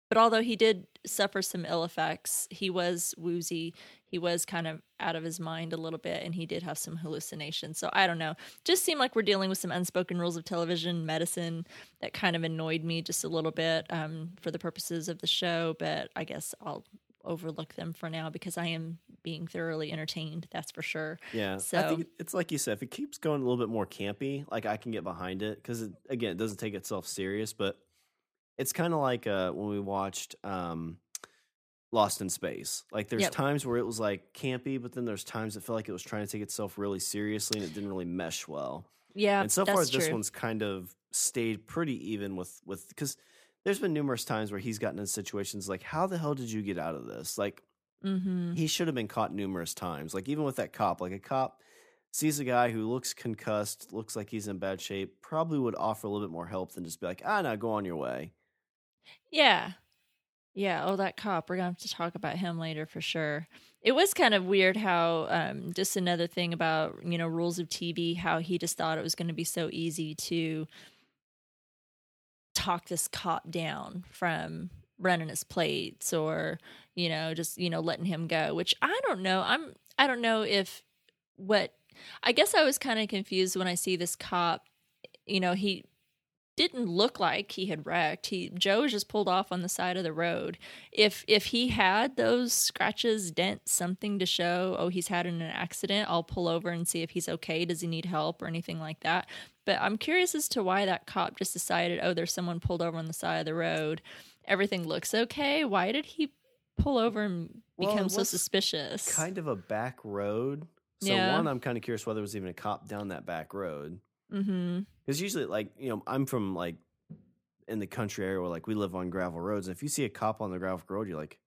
But although he did suffer some ill effects, he was woozy. He was kind of out of his mind a little bit, and he did have some hallucinations. So I don't know. Just seemed like we're dealing with some unspoken rules of television medicine that kind of annoyed me just a little bit um, for the purposes of the show. But I guess I'll overlook them for now because I am being thoroughly entertained. That's for sure. Yeah, I So- think it's like you said. If it keeps going a little bit more campy, like I can get behind it because it, again, it doesn't take itself serious. But it's kind of like uh, when we watched um, Lost in Space. Like there's Yep. times where it was like campy, but then there's times it felt like it was trying to take itself really seriously and it didn't really mesh well. Yeah, and so far, this true. one's kind of stayed pretty even with with because there's been numerous times where he's gotten in situations like, how the hell did you get out of this? Like Mm-hmm. he should have been caught numerous times. Like even with that cop, like a cop sees a guy who looks concussed, looks like he's in bad shape, probably would offer a little bit more help than just be like, ah, no, go on your way. Yeah. Yeah, oh, that cop. We're going to have to talk about him later for sure. It was kind of weird how, um, just another thing about, you know, rules of TV, how he just thought it was going to be so easy to talk this cop down from running his plates or, you know, just, you know, letting him go, which I don't know. I'm, I don't know if what, I guess I was kind of confused when I see this cop, you know, he, didn't look like he had wrecked. He Joe was just pulled off on the side of the road. If if he had those scratches, dents, something to show, oh, he's had an accident, I'll pull over and see if he's okay. Does he need help or anything like that? But I'm curious as to why that cop just decided, oh, there's someone pulled over on the side of the road. Everything looks okay. Why did he pull over and Well, become so suspicious? Kind of a back road. So Yeah. one, I'm kind of curious whether there was even a cop down that back road. mm-hmm. Because usually, like you know, I'm from like in the country area where like we live on gravel roads, and if you see a cop on the gravel road, you're like,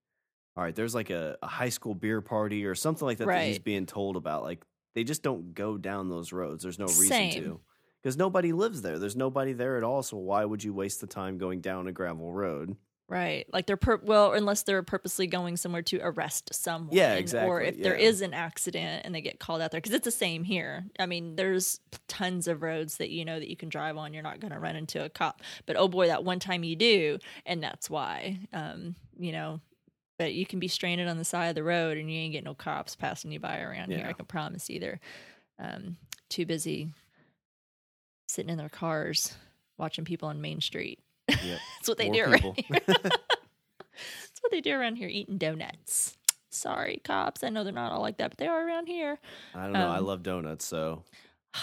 all right, there's like a, a high school beer party or something like that that he's being told about. Like they just don't go down those roads. There's no reason Same. to. Because nobody lives there. There's nobody there at all. So why would you waste the time going down a gravel road? Right. Like they're per- well, unless they're purposely going somewhere to arrest someone. Yeah, exactly. Or if there yeah. is an accident and they get called out there, because it's the same here. I mean, there's tons of roads that you know that you can drive on. You're not going to run into a cop, but oh boy, that one time you do, and that's why. Um, you know. But you can be stranded on the side of the road and you ain't get no cops passing you by around here. I can promise you. They're um, too busy sitting in their cars watching people on Main Street. Yeah. [LAUGHS] That's what they More do people. around here. [LAUGHS] That's what they do around here, eating donuts. Sorry, cops. I know they're not all like that, but they are around here. I don't know. I Um, love donuts, so [SIGHS] I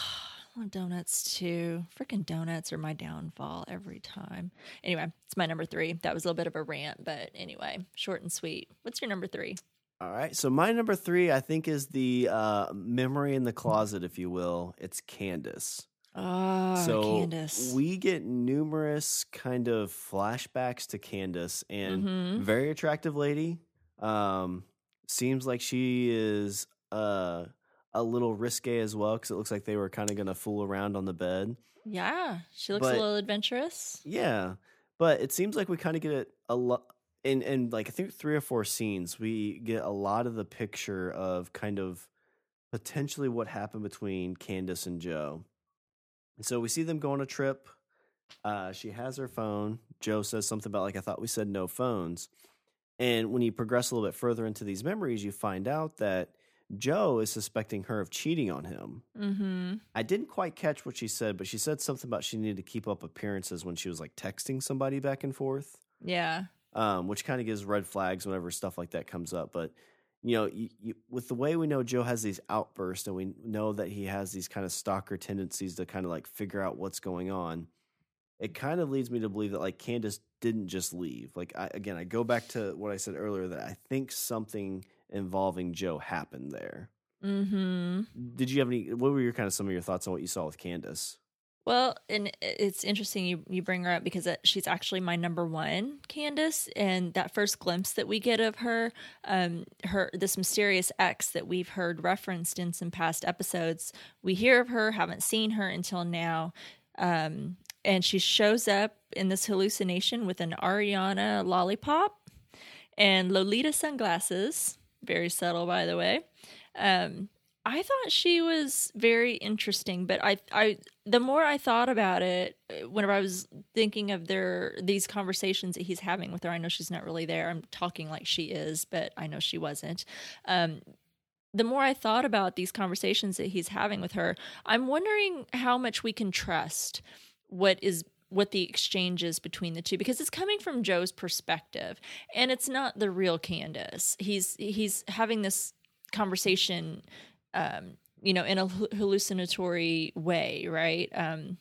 want donuts too. Freaking donuts are my downfall every time. Anyway, it's my number three. That was a little bit of a rant, but anyway, short and sweet. What's your number three? All right. So my number three, I think, is the uh, memory in the closet, if you will. It's Candace. Oh, so Candace. we get numerous kind of flashbacks to Candace, and Mhm. very attractive lady. Um, seems like she is uh, a little risque as well because it looks like they were kind of going to fool around on the bed. yeah, she looks but- a little adventurous. Yeah, but it seems like we kind of get it a lot. In, in like I think three or four scenes, we get a lot of the picture of kind of potentially what happened between Candace and Joe. And so we see them go on a trip. Uh, she has her phone. Joe says something about like I thought we said no phones. And when you progress a little bit further into these memories, you find out that Joe is suspecting her of cheating on him. Mm-hmm. I didn't quite catch what she said, but she said something about she needed to keep up appearances when she was like texting somebody back and forth, Yeah. um, which kind of gives red flags whenever stuff like that comes up. But you know, you, you, with the way we know Joe has these outbursts, and we know that he has these kind of stalker tendencies to kind of like figure out what's going on, it kind of leads me to believe that like Candace didn't just leave. Like I, again, I go back to what I said earlier that I think something involving Joe happened there. Mm-hmm. Did you have any? What were your kind of some of your thoughts on what you saw with Candace? Well, and it's interesting you, you bring her up because it, she's actually my number one, Candace. And that first glimpse that we get of her, um, her this mysterious ex that we've heard referenced in some past episodes, we hear of her, haven't seen her until now. Um, and she shows up in this hallucination with an Ariana lollipop and Lolita sunglasses. Very subtle, by the way. Um, I thought she was very interesting, but I, I, the more I thought about it, uh, whenever I was thinking of their these conversations that he's having with her, I know she's not really there. I'm talking like she is, but I know she wasn't. Um, the more I thought about these conversations that he's having with her, I'm wondering how much we can trust what is what the exchange is between the two because it's coming from Joe's perspective and it's not the real Candace. He's he's having this conversation um you know in a hallucinatory way, right? Um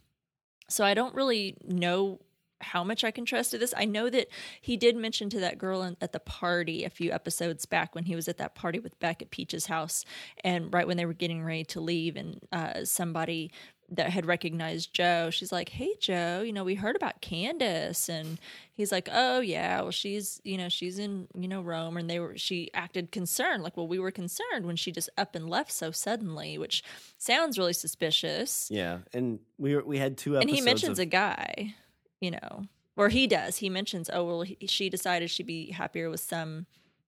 so I don't really know how much I can trust to this. I know that he did mention to that girl in, at the party a few episodes back when he was at that party with Beck at Peach's house, and right when they were getting ready to leave, and uh, somebody that had recognized Joe, she's like, "Hey, Joe, you know, we heard about Candace," and he's like, "Oh yeah, well she's you know she's in you know Rome," and they were she acted concerned, like, "Well, we were concerned when she just up and left so suddenly," which sounds really suspicious. Yeah, and we were, we had two And he mentions of, a guy, you know. or he does. He mentions, oh well, he, she decided she'd be happier with some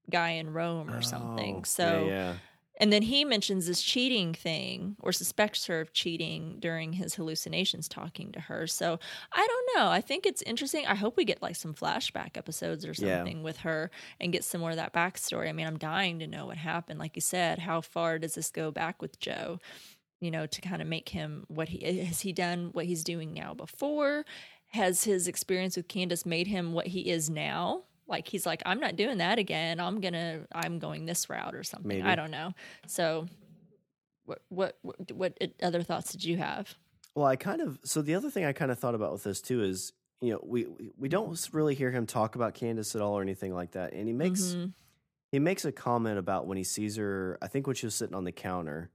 guy in Rome or oh, something. Oh, So yeah, yeah. And then he mentions this cheating thing or suspects her of cheating during his hallucinations talking to her. So I don't know. I think it's interesting. I hope we get like some flashback episodes or Yeah. something with her and get some more of that backstory. I mean, I'm dying to know what happened. Like you said, how far does this go back with Joe? You know, to kind of make him what he has he done what he's doing now before? Has his experience with Candace made him what he is now? Like he's like, I'm not doing that again. I'm gonna, I'm going this route or something. Maybe. I don't know. So, what, what, what, what other thoughts did you have? Well, I kind of so the other thing I kind of thought about with this too is you know we we- don't really hear him talk about Candace at all or anything like that, and he makes Mhm. he makes a comment about when he sees her. I think when she was sitting on the counter,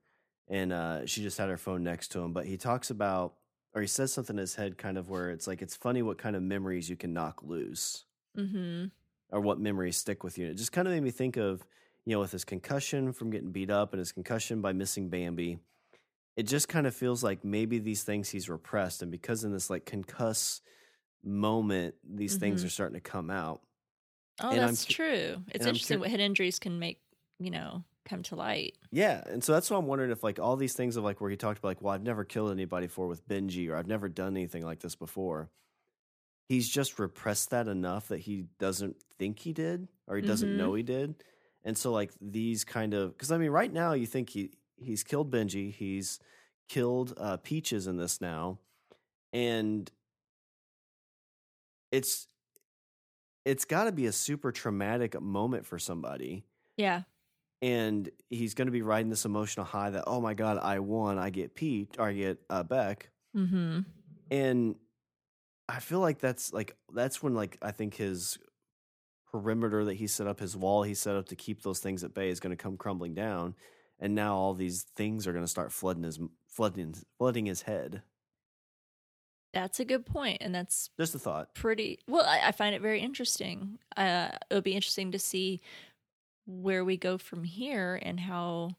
and uh, she just had her phone next to him. But he talks about or he says something in his head, kind of where it's like it's funny what kind of memories you can knock loose Mhm. Or what memories stick with you. It just kind of made me think of, you know, with his concussion from getting beat up and his concussion by missing Bambi. It just kind of feels like maybe these things he's repressed, and because in this like concuss moment, these things Mhm. are starting to come out. Oh, And that's cu- true. It's interesting cur- what head injuries can make, you know, come to light. Yeah, and so that's what I'm wondering if like all these things of like where he talked about like, well, I've never killed anybody before with Benji, or I've never done anything like this before. He's just repressed that enough that he doesn't think he did, or he doesn't Mhm. know he did, and so like these kind of because I mean, right now you think he he's killed Benji, he's killed uh, Peaches in this now, and it's it's got to be a super traumatic moment for somebody Yeah. and he's going to be riding this emotional high that oh my god i won i get pete or i get uh, beck Mm-hmm. and i feel like that's like that's when like i think his perimeter that he set up his wall he set up to keep those things at bay is going to come crumbling down and now all these things are going to start flooding his flooding flooding his head That's a good point, and that's just a thought pretty well. I, I find it very interesting. Uh, it would be interesting to see where we go from here and how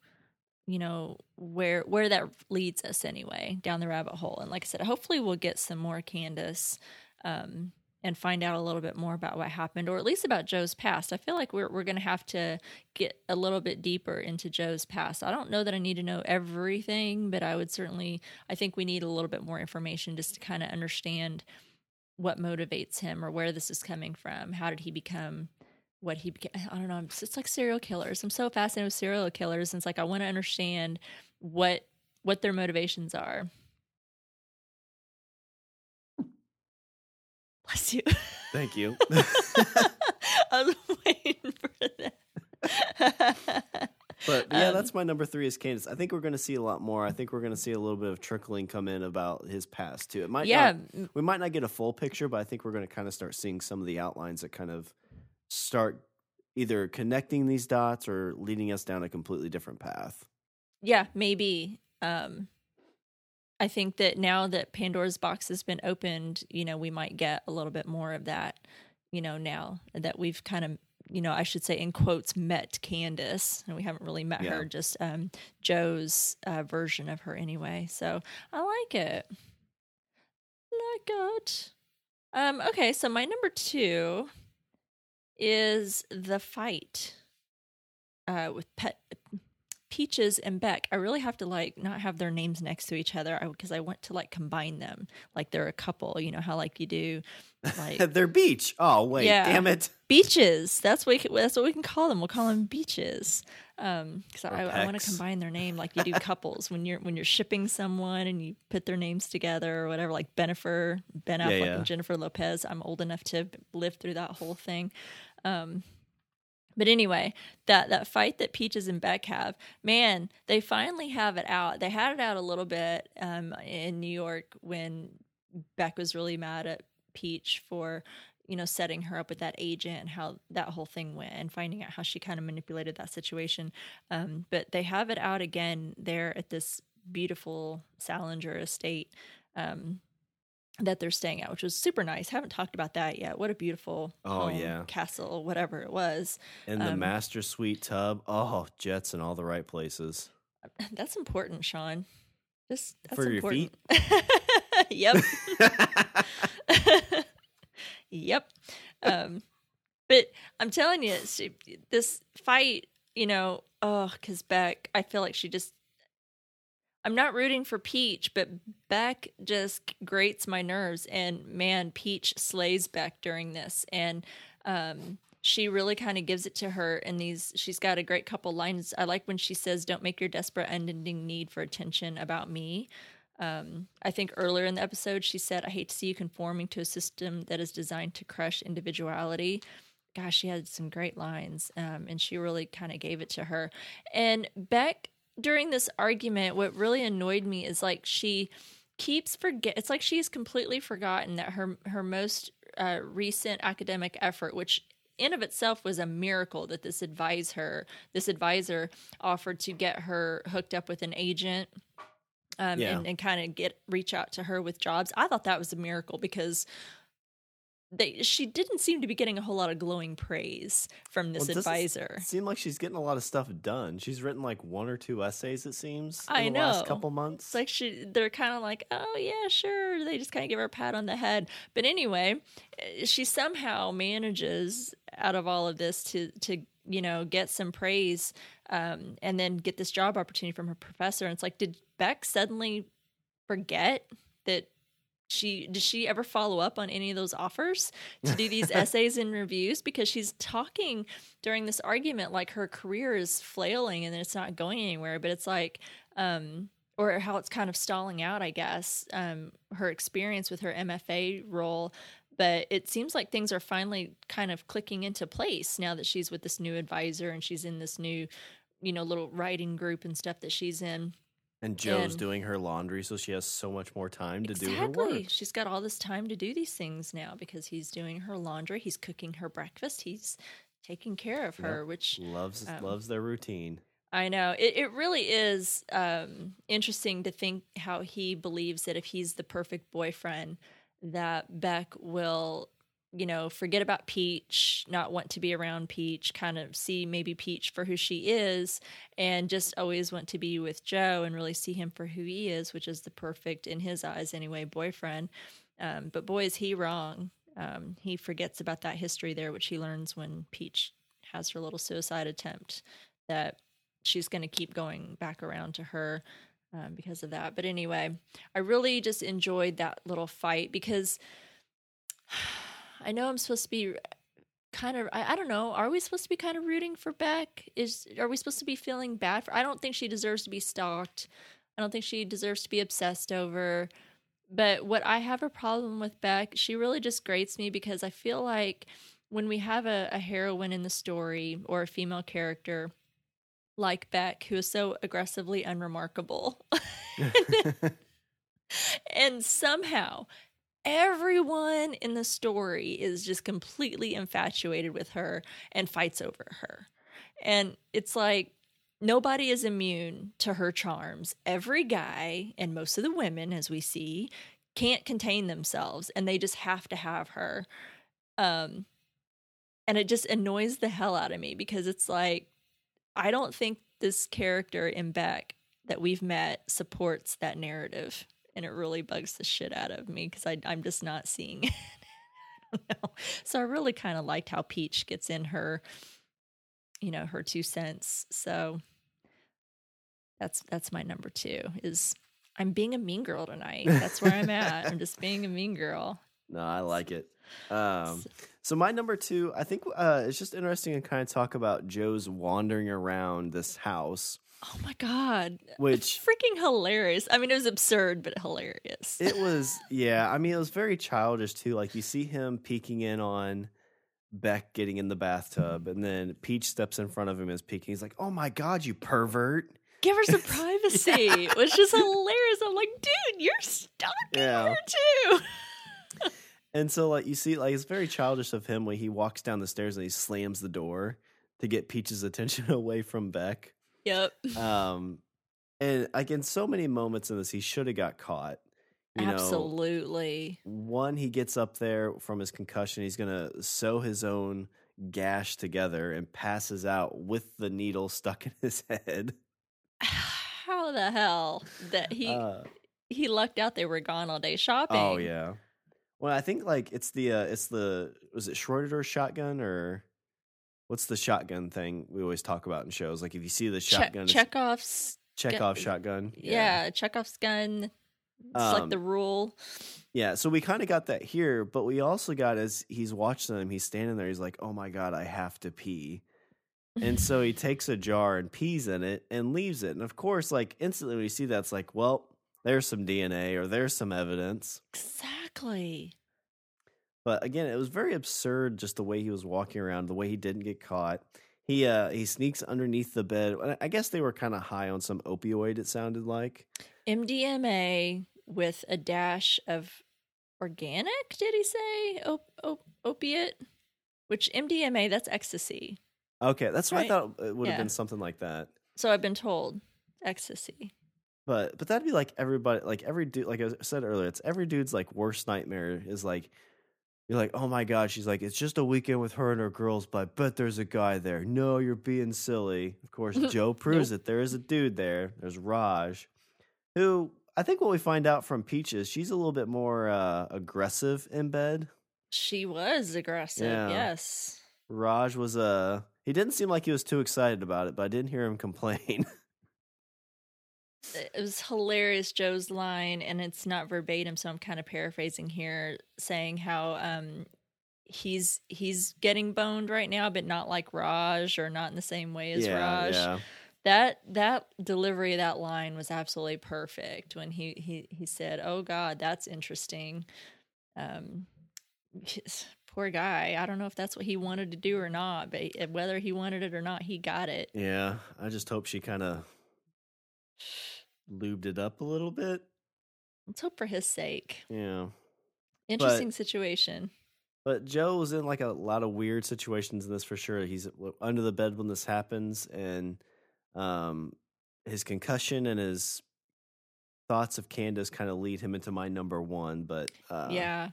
you know where where that leads us anyway down the rabbit hole. And like I said, hopefully we'll get some more Candace. Um, and find out a little bit more about what happened, or at least about Joe's past. I feel like we're we're going to have to get a little bit deeper into Joe's past. I don't know that I need to know everything, but I would certainly. I think we need a little bit more information just to kind of understand what motivates him or where this is coming from. How did he become what he became? I don't know. It's, it's like serial killers. I'm so fascinated with serial killers. And it's like I want to understand what what their motivations are. Bless you. thank you [LAUGHS] I was waiting for that. But yeah, Um, that's my number three is Candace. I think we're going to see a lot more. I think we're going to see a little bit of trickling come in about his past too. It might yeah. not, we might not get a full picture, but I think we're going to kind of start seeing some of the outlines that kind of start either connecting these dots or leading us down a completely different path. yeah maybe um i think that now that pandora's box has been opened you know we might get a little bit more of that you know now that we've kind of you know i should say in quotes met candace and we haven't really met Yeah. her just um joe's uh, version of her anyway so i like it like it um okay so my number two is the fight uh with pet Peaches and Beck, I really have to like not have their names next to each other because I want to like combine them like they're a couple. You know how like you do like [LAUGHS] Their beach. Oh wait, Yeah. damn it! beaches. That's what we can, that's what we can call them. We'll call them beaches. Um, because I, I want to combine their name like you do [LAUGHS] couples when you're when you're shipping someone and you put their names together or whatever. Like Bennifer, Ben Yeah, Affleck, yeah. and Jennifer Lopez. I'm old enough to live through that whole thing. Um, but anyway, that that fight that Peaches and Beck have, man, they finally have it out. They had it out a little bit um, in New York when Beck was really mad at Peach for you know setting her up with that agent and how that whole thing went and finding out how she kind of manipulated that situation. Um, but they have it out again there at this beautiful Salinger estate. Um, that they're staying at, which was super nice. Haven't talked about that yet. What a beautiful Oh, home, yeah. castle, whatever it was. And the Um, master suite tub. Oh, jets in all the right places. [LAUGHS] That's important, Sean. Just that's For your important. [LAUGHS] yep. [LAUGHS] Yep. Um, but I'm telling you, she, this fight, you know, oh, because Beck, I feel like she just. I'm not rooting for Peach, but Beck just grates my nerves. And man, Peach slays Beck during this. And um, she really kind of gives it to her in these she's got a great couple lines i like when she says don't make your desperate unending need for attention about me um, i think earlier in the episode she said i hate to see you conforming to a system that is designed to crush individuality gosh she had some great lines um, and she really kind of gave it to her and beck during this argument what really annoyed me is like she keeps forget it's like she's completely forgotten that her her most uh, recent academic effort, which in of itself was a miracle that this advisor this advisor offered to get her hooked up with an agent um, Yeah. and, and kind of get reach out to her with jobs. I thought that was a miracle because they she didn't seem to be getting a whole lot of glowing praise from this Well, advisor. Seem like she's getting a lot of stuff done. She's written like one or two essays, it seems, in I the last couple months. It's like she they're kind of like, oh yeah, sure. They just kind of give her a pat on the head. But anyway, eh, she somehow manages out of all of this to to you know get some praise um, and then get this job opportunity from her professor. And it's like, did Beck suddenly forget that? She did she ever follow up on any of those offers to do these [LAUGHS] essays and reviews because she's talking during this argument like her career is flailing and it's not going anywhere but it's like um or how it's kind of stalling out, I guess, um, her experience with her MFA role. But it seems like things are finally kind of clicking into place now that she's with this new advisor and she's in this new, you know, little writing group and stuff that she's in. And Joe's and- doing her laundry, so she has so much more time to do her exactly. work. She's got all this time to do these things now because he's doing her laundry, he's cooking her breakfast, he's taking care of Yep. her, which Loves um, loves their routine. I know. It, it really is um, interesting to think how he believes that if he's the perfect boyfriend, that Beck will, you know, forget about Peach, not want to be around Peach, kind of see maybe Peach for who she is, and just always want to be with Joe and really see him for who he is, which is the perfect, in his eyes anyway, boyfriend. Um, but boy, is he wrong. Um, he forgets about that history there, which he learns when Peach has her little suicide attempt that she's going to keep going back around to her um, because of that. But anyway, I really just enjoyed that little fight because I know I'm supposed to be kind of I, I don't know are we supposed to be kind of rooting for beck? Is are we supposed to be feeling bad for i don't think she deserves to be stalked. I don't think she deserves to be obsessed over. But what i have a problem with beck she really just grates me because i feel like when we have a, a heroine in the story or a female character like beck who is so aggressively unremarkable [LAUGHS] [LAUGHS] and somehow everyone in the story is just completely infatuated with her and fights over her. And it's like nobody is immune to her charms. Every guy and most of the women, as we see, can't contain themselves and they just have to have her. Um, and it just annoys the hell out of me because it's like, I don't think this character in Beck that we've met supports that narrative and it really bugs the shit out of me because I'm just not seeing [LAUGHS] it. I. So I really kind of liked how Peach gets in her, you know, her two cents. So that's that's my number two. Is I'm being a mean girl tonight. That's where I'm at. I'm just being a mean girl. No, I like it. Um, so my number two, I think uh, it's just interesting to kind of talk about Joe's wandering around this house, Oh my god, which freaking hilarious! I mean, it was absurd, but hilarious. it was. [LAUGHS] Yeah, I mean, it was very childish too. Like you see him peeking in on Beck getting in the bathtub, mm-hmm. and then Peach steps in front of him and is peeking. He's like, "Oh my god, you pervert!" Give her some [LAUGHS] privacy, which is hilarious. I'm like, dude, you're stalking Yeah. her too. [LAUGHS] And so, like, you see, like, it's very childish of him when he walks down the stairs and he slams the door to get Peach's attention away from Beck. Yep. Um, and like in so many moments in this, he should have got caught. You know, Absolutely. one, he gets up there from his concussion. He's gonna sew his own gash together and passes out with the needle stuck in his head. How the hell that he Uh, he lucked out they were gone all day shopping. oh yeah. Well, I think like it's the uh, it's the was it Schroeder shotgun or what's the shotgun thing we always talk about in shows? Like if you see the shotgun, it's Chekhov's Chekhov gun- shotgun. yeah. Chekhov's gun. It's like Um, the rule. Yeah, so we kind of got that here, but we also got as he's watching them, he's standing there, he's like, "Oh my god, I have to pee," and so he [LAUGHS] takes a jar and pees in it and leaves it, and of course, like instantly when you see that's like, well, there's some DNA or there's some evidence. exactly. But again, it was very absurd just the way he was walking around, the way he didn't get caught. He uh he sneaks underneath the bed. I- guess they were kind of high on some opioid. It sounded like. MDMA with a dash of organic. Did he say op- op- opiate? Which MDMA? That's ecstasy. Okay, that's what Right? I thought it would have Yeah. been something like that. So I've been told ecstasy. But but that'd be like everybody like every dude like I said earlier, it's every dude's like worst nightmare is like you're like, oh my god, she's like, it's just a weekend with her and her girls, but I bet there's a guy there. No, you're being silly. Of course, [LAUGHS] Joe proves it. There is a dude there. There's Raj, who I think what we find out from Peaches, she's a little bit more uh, aggressive in bed. She was aggressive. Yeah. Yes. Raj was uh he didn't seem like he was too excited about it, but I didn't hear him complain. [LAUGHS] It was hilarious, Joe's line, and it's not verbatim, so I'm kind of paraphrasing here, saying how um he's he's getting boned right now, but not like Raj or not in the same way as yeah, Raj. yeah. That that delivery of that line was absolutely perfect when he he he said, "Oh God, that's interesting." Um, poor guy. I don't know if that's what he wanted to do or not, but whether he wanted it or not, he got it. Yeah, I just hope she kind of lubed it up a little bit. Let's hope for his sake. Yeah. Interesting situation. But Joe was in like a lot of weird situations in this for sure. He's under the bed when this happens, and um, his concussion and his thoughts of Candace kind of lead him into my number one. But uh, yeah.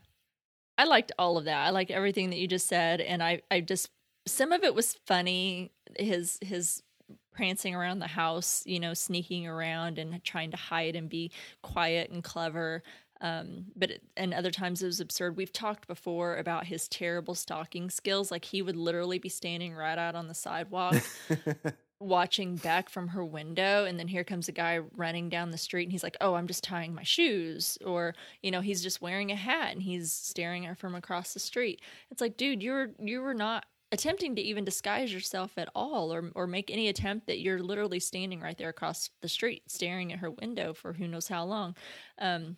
I liked all of that. I liked everything that you just said and I I just some of it was funny his his prancing around the house, you know, sneaking around and trying to hide and be quiet and clever. Um, but it, and other times it was absurd. We've talked before about his terrible stalking skills. Like he would literally be standing right out on the sidewalk [LAUGHS] watching Beck from her window and then here comes a guy running down the street and he's like oh i'm just tying my shoes or you know he's just wearing a hat and he's staring at her from across the street it's like dude you're you were not attempting to even disguise yourself at all or or make any attempt that you're literally standing right there across the street staring at her window for who knows how long. Um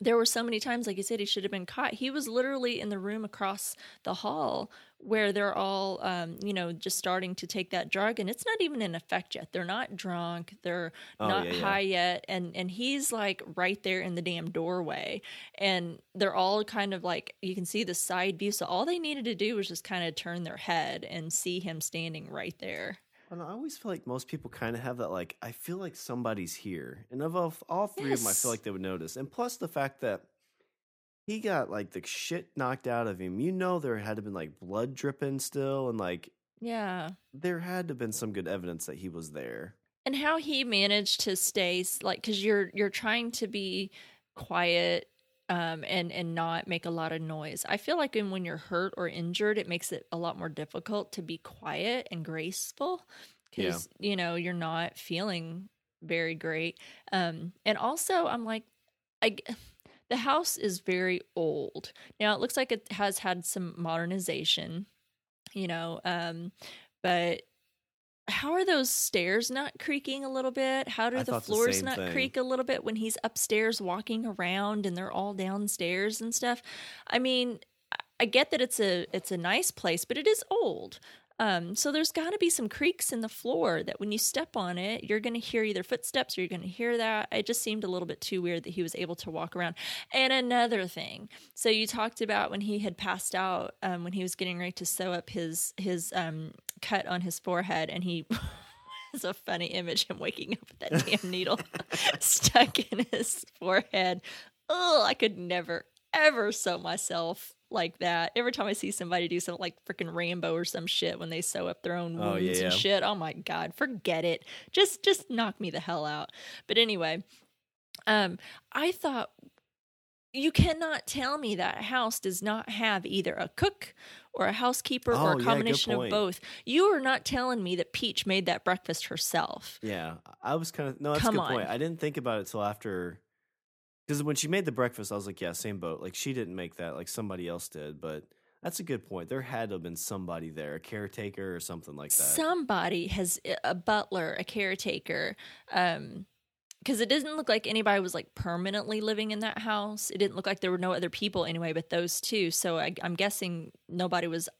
there were so many times, like you said, he should have been caught. He was literally in the room across the hall where they're all, um, you know, just starting to take that drug, and it's not even in effect yet. They're not drunk. They're Oh, not yeah, yeah. high yet, and and he's like right there in the damn doorway, and they're all kind of like you can see the side view. So all they needed to do was just kind of turn their head and see him standing right there. And I always feel like most people kind of have that, like, I feel like somebody's here. And of all, all three of them, I feel like they would notice. And plus the fact that he got, like, the shit knocked out of him. You know, there had to been, like, blood dripping still. And, like, Yeah. there had to have been some good evidence that he was there. and how he managed to stay like because you're you're trying to be quiet um and and not make a lot of noise. I feel like when, you're hurt or injured it makes it a lot more difficult to be quiet and graceful because you know you're not feeling very great. Um and also i'm like i the house is very old. Now it looks like it has had some modernization you know um but how are those stairs not creaking a little bit? How do I the thought the floors not thing. creak a little bit when he's upstairs walking around and they're all downstairs and stuff? I mean, I get that it's a it's a nice place, but it is old. Um, so there's got to be some creaks in the floor that when you step on it, you're going to hear either footsteps or you're going to hear that. It just seemed a little bit too weird that he was able to walk around. And another thing, so you talked about when he had passed out, um, when he was getting ready to sew up his his um, cut on his forehead, and he. [LAUGHS] It's a funny image him waking up with that damn needle [LAUGHS] stuck in his forehead. Oh, I could never ever sew myself like that. Every time I see somebody do something like freaking Rambo or some shit when they sew up their own Oh, wounds yeah, and shit. Oh my god, forget it. Just just knock me the hell out. But anyway, um I thought you cannot tell me that house does not have either a cook or a housekeeper or Oh, yeah, a good combination of both. You are not telling me that Peach made that breakfast herself. Yeah, I was kind of no. That's Come a good point. on. I didn't think about it till after, because when she made the breakfast, I was like, yeah, same boat. Like she didn't make that. Like somebody else did. But that's a good point. There had to have been somebody there, a caretaker or something like that. Somebody has a butler, a caretaker, um, because it doesn't look like anybody was like permanently living in that house. It didn't look like there were no other people anyway, but those two. So I, I'm guessing nobody was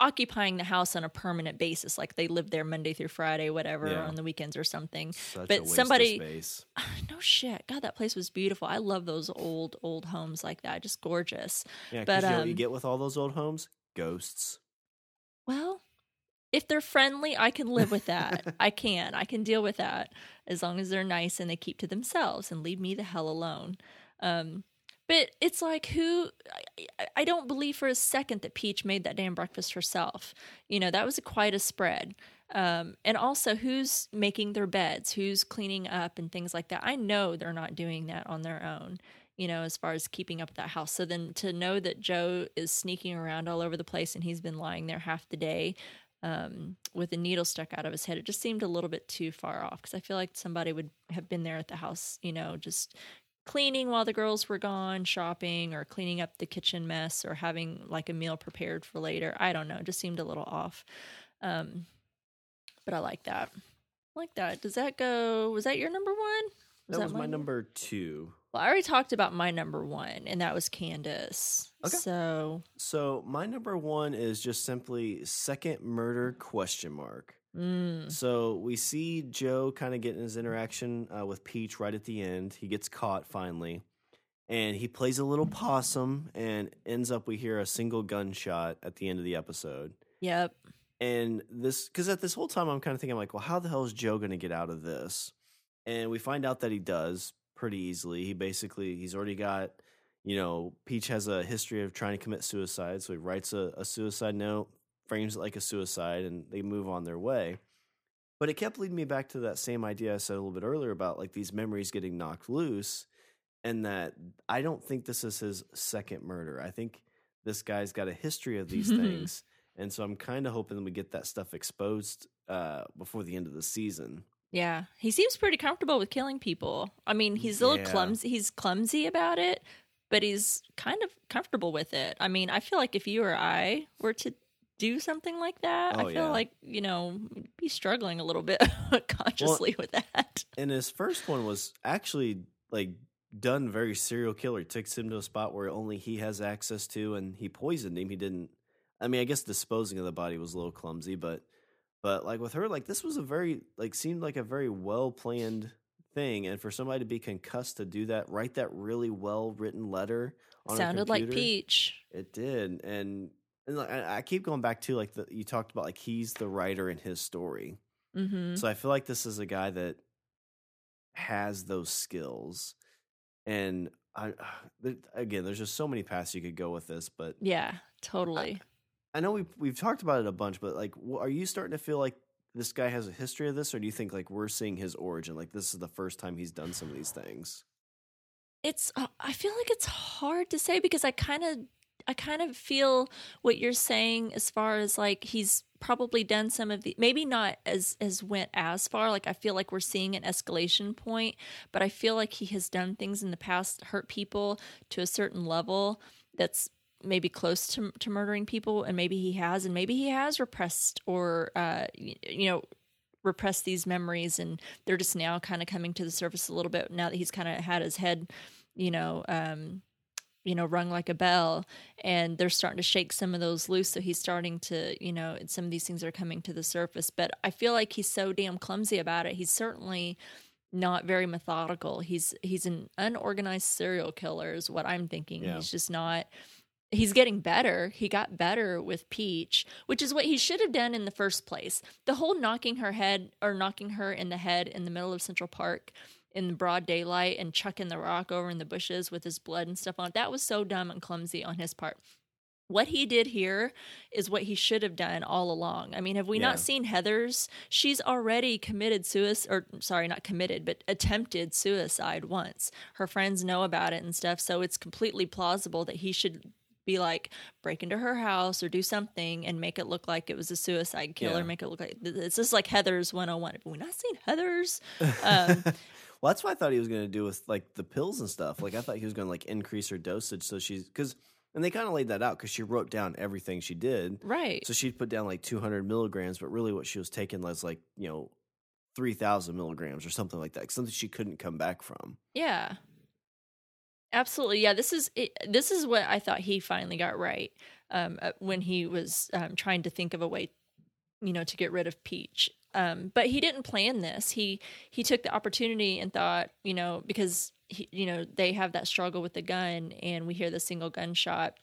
occupying the house on a permanent basis, like they lived there Monday through Friday, whatever, Yeah. on the weekends or something. Such but a waste of somebody-. [SIGHS] No shit, God, that place was beautiful. I love those old old homes like that, just gorgeous. Yeah, but, you know what you um, get with all those old homes ghosts. Well, if they're friendly, I can live with that. [LAUGHS] I can. I can deal with that as long as they're nice and they keep to themselves and leave me the hell alone. Um, but it's like who I, I don't believe for a second that Peach made that damn breakfast herself. You know that was quite a spread. Um, and also, who's making their beds? Who's cleaning up and things like that? I know they're not doing that on their own. You know, as far as keeping up that house. So then to know that Joe is sneaking around all over the place and he's been lying there half the day um, with a needle stuck out of his head, it just seemed a little bit too far off because I feel like somebody would have been there at the house, you know, just cleaning while the girls were gone, shopping, or cleaning up the kitchen mess, or having like a meal prepared for later. I don't know. It just seemed a little off. Um, but I like that. I like that. Does that go? Was that your number one? Was That was my number two. Well, I already talked about my number one, and that was Candace. Okay. So, So my number one is just simply second murder question mark. Mm, So we see Joe kind of getting his interaction uh, with Peach right at the end. He gets caught finally, and he plays a little possum, and ends up we hear a single gunshot at the end of the episode. yep. And this, because at this whole time I'm kind of thinking like, well, how the hell is Joe going to get out of this? And we find out that he does pretty easily. He basically he's already got, you know, Peach has a history of trying to commit suicide, so he writes a, a suicide note, frames it like a suicide, and they move on their way. But it kept leading me back to that same idea I said a little bit earlier about like these memories getting knocked loose, and that I don't think this is his second murder. I think this guy's got a history of these [LAUGHS] things. And so I'm kind of hoping we get that stuff exposed uh, before the end of the season. Yeah, he seems pretty comfortable with killing people. I mean, he's a little Yeah. clumsy. He's clumsy about it, but he's kind of comfortable with it. I mean, I feel like if you or I were to do something like that, I Oh, feel yeah. like you know be struggling a little bit [LAUGHS] consciously with that. And his first one was actually like done very serial killer. Takes him to a spot where only he has access to, and he poisoned him. He didn't. I mean, I guess disposing of the body was a little clumsy, but but like with her, like this was a very like seemed like a very well planned thing, and for somebody to be concussed to do that, write that really well written letter on a Sounded like Peach. It did, and and like, I I keep going back to like the you talked about like he's the writer in his story, hmm so I feel like this is a guy that has those skills, and I [SIGHS] again, there's just so many paths you could go with this, but Yeah, totally. I know we've we've talked about it a bunch, but like, are you starting to feel like this guy has a history of this, or do you think like we're seeing his origin? Like this is the first time he's done some of these things. it's uh, i feel like it's hard to say because i kind of i kind of feel what you're saying as far as like he's probably done some of the maybe not as as went as far like i feel like we're seeing an escalation point but i feel like he has done things in the past hurt people to a certain level that's maybe close to to murdering people and maybe he has and maybe he has repressed or uh you know repressed these memories and they're just now kind of coming to the surface a little bit now that he's kind of had his head you know um you know rung like a bell and they're starting to shake some of those loose so he's starting to you know some of these things are coming to the surface but i feel like he's so damn clumsy about it he's certainly not very methodical he's he's an unorganized serial killer is what i'm thinking Yeah. he's just not he's getting better. He got better with Peach, which is what he should have done in the first place. The whole knocking her head or knocking her in the head in the middle of Central Park in the broad daylight and chucking the rock over in the bushes with his blood and stuff on it. That was so dumb and clumsy on his part. what he did here is what he should have done all along. I mean, have we Yeah. not seen Heather's? She's already committed suicide, or sorry, not committed, but attempted suicide once. Her friends know about it and stuff, so it's completely plausible that he should be like break into her house or do something and make it look like it was a suicide killer Yeah. make it look like it's just like Heather's 101. Have we not seen Heather's? [LAUGHS] Um, Well, that's what I thought he was going to do with like the pills and stuff. Like I thought he was going to like increase her dosage so she's because and they kind of laid that out because she wrote down everything she did. right. So she'd put down like 200 milligrams, but really what she was taking was like you know 3,000 milligrams or something like that. Something she couldn't come back from. Yeah. Absolutely. Yeah, this is it, this is what I thought he finally got right um, uh, when he was um, trying to think of a way, you know, to get rid of Peach. Um, but he didn't plan this. He he took the opportunity and thought, you know, because he, you know they have that struggle with the gun, and we hear the single gunshot,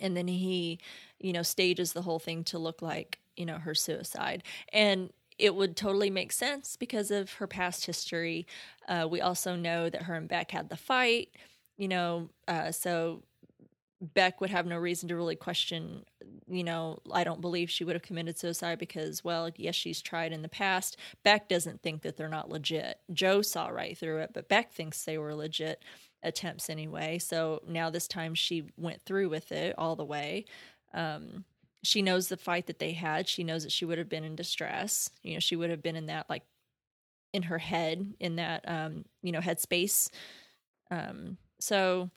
and then he, you know, stages the whole thing to look like you know her suicide, and it would totally make sense because of her past history. Uh, we also know that her and Beck had the fight, you know, uh, so Beck would have no reason to really question, you know, I don't believe she would have committed suicide because, well, yes, she's tried in the past. Beck doesn't think that they're not legit. Joe saw right through it, but Beck thinks they were legit attempts anyway. So now this time she went through with it all the way. Um, she knows the fight that they had. She knows that she would have been in distress. You know, she would have been in that like in her head, in that um, you know, headspace. Um, so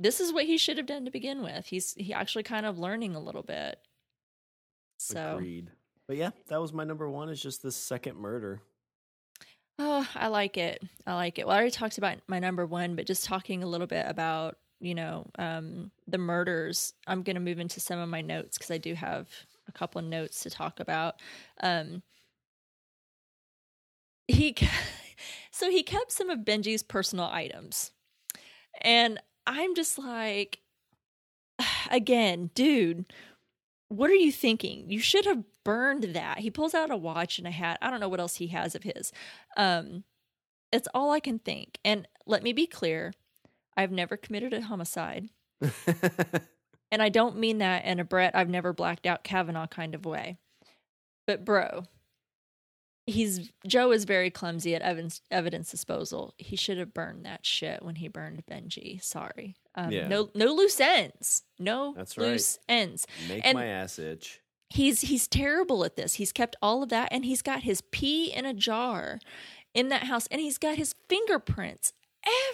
this is what he should have done to begin with. He's he actually kind of learning a little bit. So Agreed. But yeah, that was my number one. Is just this second murder. Oh, I like it. I like it. Well, I already talked about my number one, but just talking a little bit about, you know, um, the murders, I'm going to move into some of my notes because I do have a couple of notes to talk about. Um, he, [LAUGHS] so he kept some of Benji's personal items. And I'm just like, [SIGHS] again, dude, what are you thinking? You should have burned that. He pulls out a watch and a hat. I don't know what else he has of his. Um, it's all I can think. And let me be clear I've never committed a homicide. [LAUGHS] And I don't mean that in a Brett, I've never blacked out Kavanaugh kind of way. But, bro, he's Joe is very clumsy at evidence, evidence disposal. He should have burned that shit when he burned Benji. Sorry. Um, Yeah. No, no loose ends. No That's right. loose ends. Make And- my ass itch. he's he's terrible at this. He's kept all of that and he's got his pee in a jar in that house and he's got his fingerprints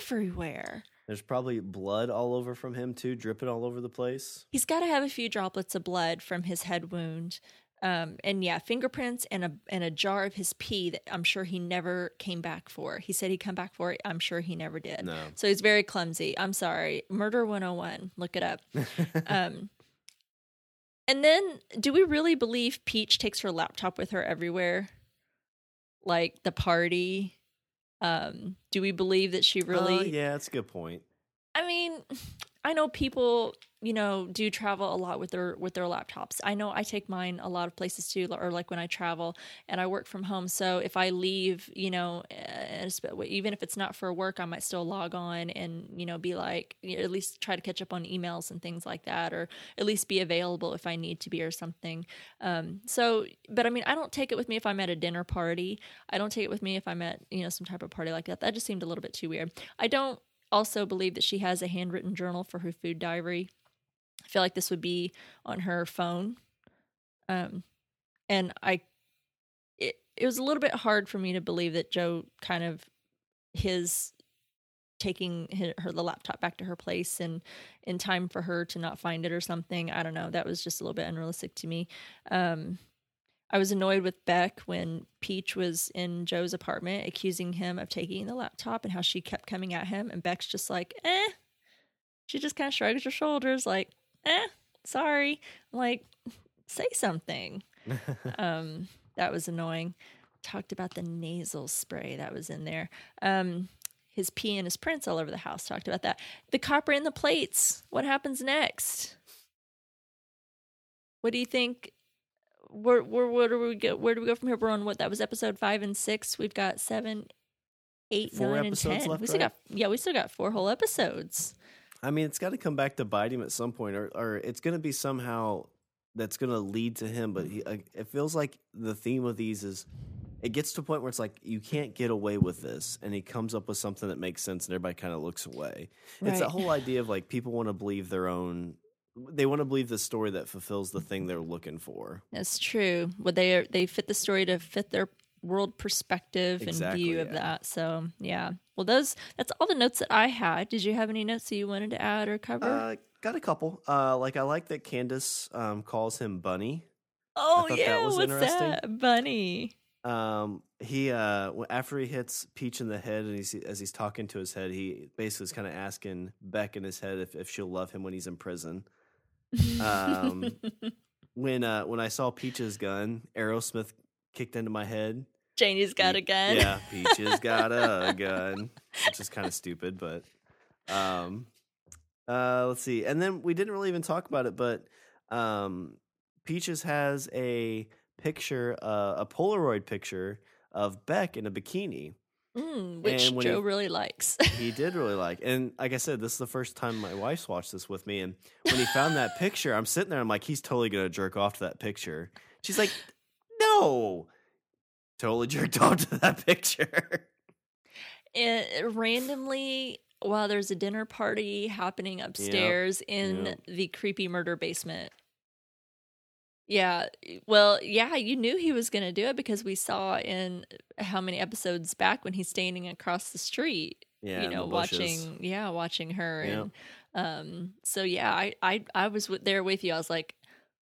everywhere. There's probably blood all over from him too, dripping all over the place. He's got to have a few droplets of blood from his head wound. Um, and yeah, fingerprints and a and a jar of his pee that I'm sure he never came back for. He said he'd come back for it. I'm sure he never did. No. So he's very clumsy. I'm sorry. Murder 101. Look it up. [LAUGHS] um, and then, do we really believe Peach takes her laptop with her everywhere? Like the party? Um, do we believe that she really? Uh, yeah, that's a good point. I mean, I know people, you know, do travel a lot with their with their laptops. I know I take mine a lot of places too, or like when I travel and I work from home. So if I leave, you know, even if it's not for work, I might still log on and you know be like you know, at least try to catch up on emails and things like that, or at least be available if I need to be or something. Um, so, but I mean, I don't take it with me if I'm at a dinner party. I don't take it with me if I'm at you know some type of party like that. That just seemed a little bit too weird. I don't also believe that she has a handwritten journal for her food diary. I feel like this would be on her phone. Um, and I, it, it was a little bit hard for me to believe that Joe kind of his taking hi- her the laptop back to her place and in time for her to not find it or something. I don't know. That was just a little bit unrealistic to me. Um, I was annoyed with Beck when Peach was in Joe's apartment accusing him of taking the laptop and how she kept coming at him. And Beck's just like, eh. She just kind of shrugs her shoulders, like, eh, sorry. I'm like, say something. [LAUGHS] um, that was annoying. Talked about the nasal spray that was in there. Um, his pee and his prints all over the house. Talked about that. The copper in the plates. What happens next? What do you think? Where where where do we go? Where do we go from here? We're on what that was episode five and six. We've got seven, eight, Four nine, and ten. left, we still right? got yeah, we still got four whole episodes. I mean, it's got to come back to bite him at some point, or or it's going to be somehow that's going to lead to him. But he, uh, it feels like the theme of these is it gets to a point where it's like you can't get away with this, and he comes up with something that makes sense, and everybody kind of looks away. It's that whole idea of like people want to believe their own. They want to believe the story that fulfills the thing they're looking for. That's true. Well, they they fit the story to fit their world perspective and Exactly, view of yeah. that. So yeah. Well, those that's all the notes that I had. Did you have any notes that you wanted to add or cover? Uh, got a couple. Uh, like I like that Candace um, calls him Bunny. oh thought that yeah, was what's that, Bunny? Um, he uh, after he hits Peach in the head, and he's as he's talking to his head, he basically is kind of asking Beck in his head if, if she'll love him when he's in prison. Um, [LAUGHS] When uh, when I saw Peach's gun, Aerosmith kicked into my head. Janie's got Pe- a gun. Yeah, Peaches [LAUGHS] got a gun, which is kind of stupid, but um, uh, let's see. And then we didn't really even talk about it, but um, Peaches has a picture, uh, a Polaroid picture of Beck in a bikini. Mm, which Joe he- really likes. [LAUGHS] He did really like, and like I said, this is the first time my wife's watched this with me. And when he found that [LAUGHS] picture, I'm sitting there, I'm like, he's totally gonna jerk off to that picture. She's like, no, totally [LAUGHS] jerked off to that picture. it, randomly while there's a dinner party happening upstairs in yep. the creepy murder basement. Yeah, well, yeah, you knew he was going to do it because we saw in how many episodes back when he's standing across the street, Yeah, you know, watching, yeah, watching her, Yep. and um, so yeah, I, I, I was there with you. I was like,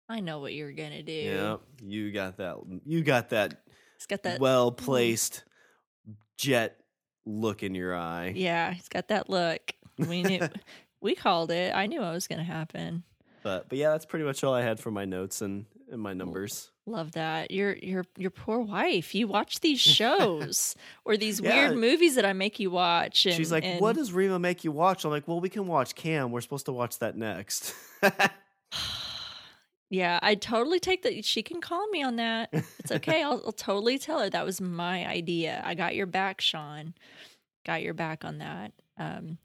I know what you're gonna do. Yeah, you got that. You got that he's got that. well placed jet look in your eye. yeah, he's got that look. We knew, [LAUGHS] we called it. I knew what was gonna happen. But but yeah, that's pretty much all I had for my notes and, and my numbers. Love that. Your your your poor wife. You watch these [LAUGHS] shows or these weird movies that I make you watch. And, She's like, and- "What does Rima make you watch?" I'm like, "Well, we can watch Cam. We're supposed to watch that next." [SIGHS] Yeah, I totally take that. She can call me on that. It's okay. I'll, I'll totally tell her that was my idea. I got your back, Sean. Got your back on that. Um.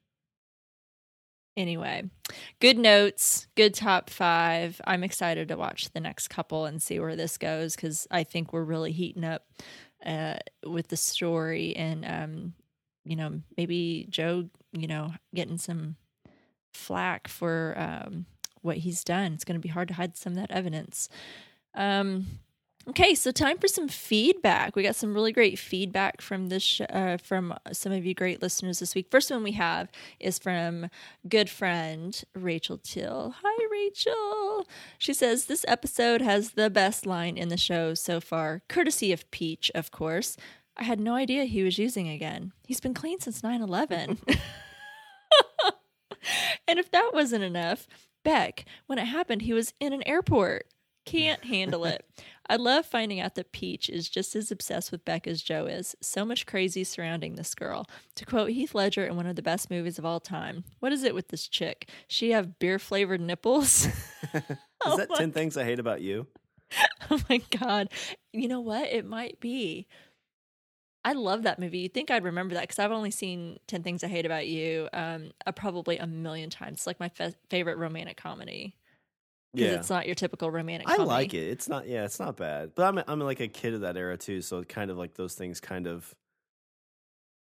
Anyway, good notes, good top five. I'm excited to watch the next couple and see where this goes because I think we're really heating up uh, with the story and um, you know maybe Joe, you know, getting some flack for um, what he's done. It's going to be hard to hide some of that evidence. Um, okay, so time for some feedback. We got some really great feedback from this sh- uh, from some of you great listeners this week. First one we have is from good friend Rachel Till. Hi, Rachel. She says this episode has the best line in the show so far, courtesy of Peach, of course. I had no idea he was using again. He's been clean since 9 11. [LAUGHS] [LAUGHS] and if that wasn't enough, Beck, when it happened, he was in an airport. Can't handle it. I love finding out that Peach is just as obsessed with Beck as Joe is. So much crazy surrounding this girl. To quote Heath Ledger in one of the best movies of all time, what is it with this chick? She have beer flavored nipples? [LAUGHS] [LAUGHS] Is Oh that my- 10 things I hate about you? [LAUGHS] oh my god. You know what? It might be. I love that movie. You'd think I'd remember that because I've only seen 10 Things I Hate About You um, uh, probably a million times. It's like my fa- favorite romantic comedy. Yeah. it's not your typical romantic I comedy. like it. It's not yeah, it's not bad. But I'm I'm like a kid of that era too, so it kind of like those things kind of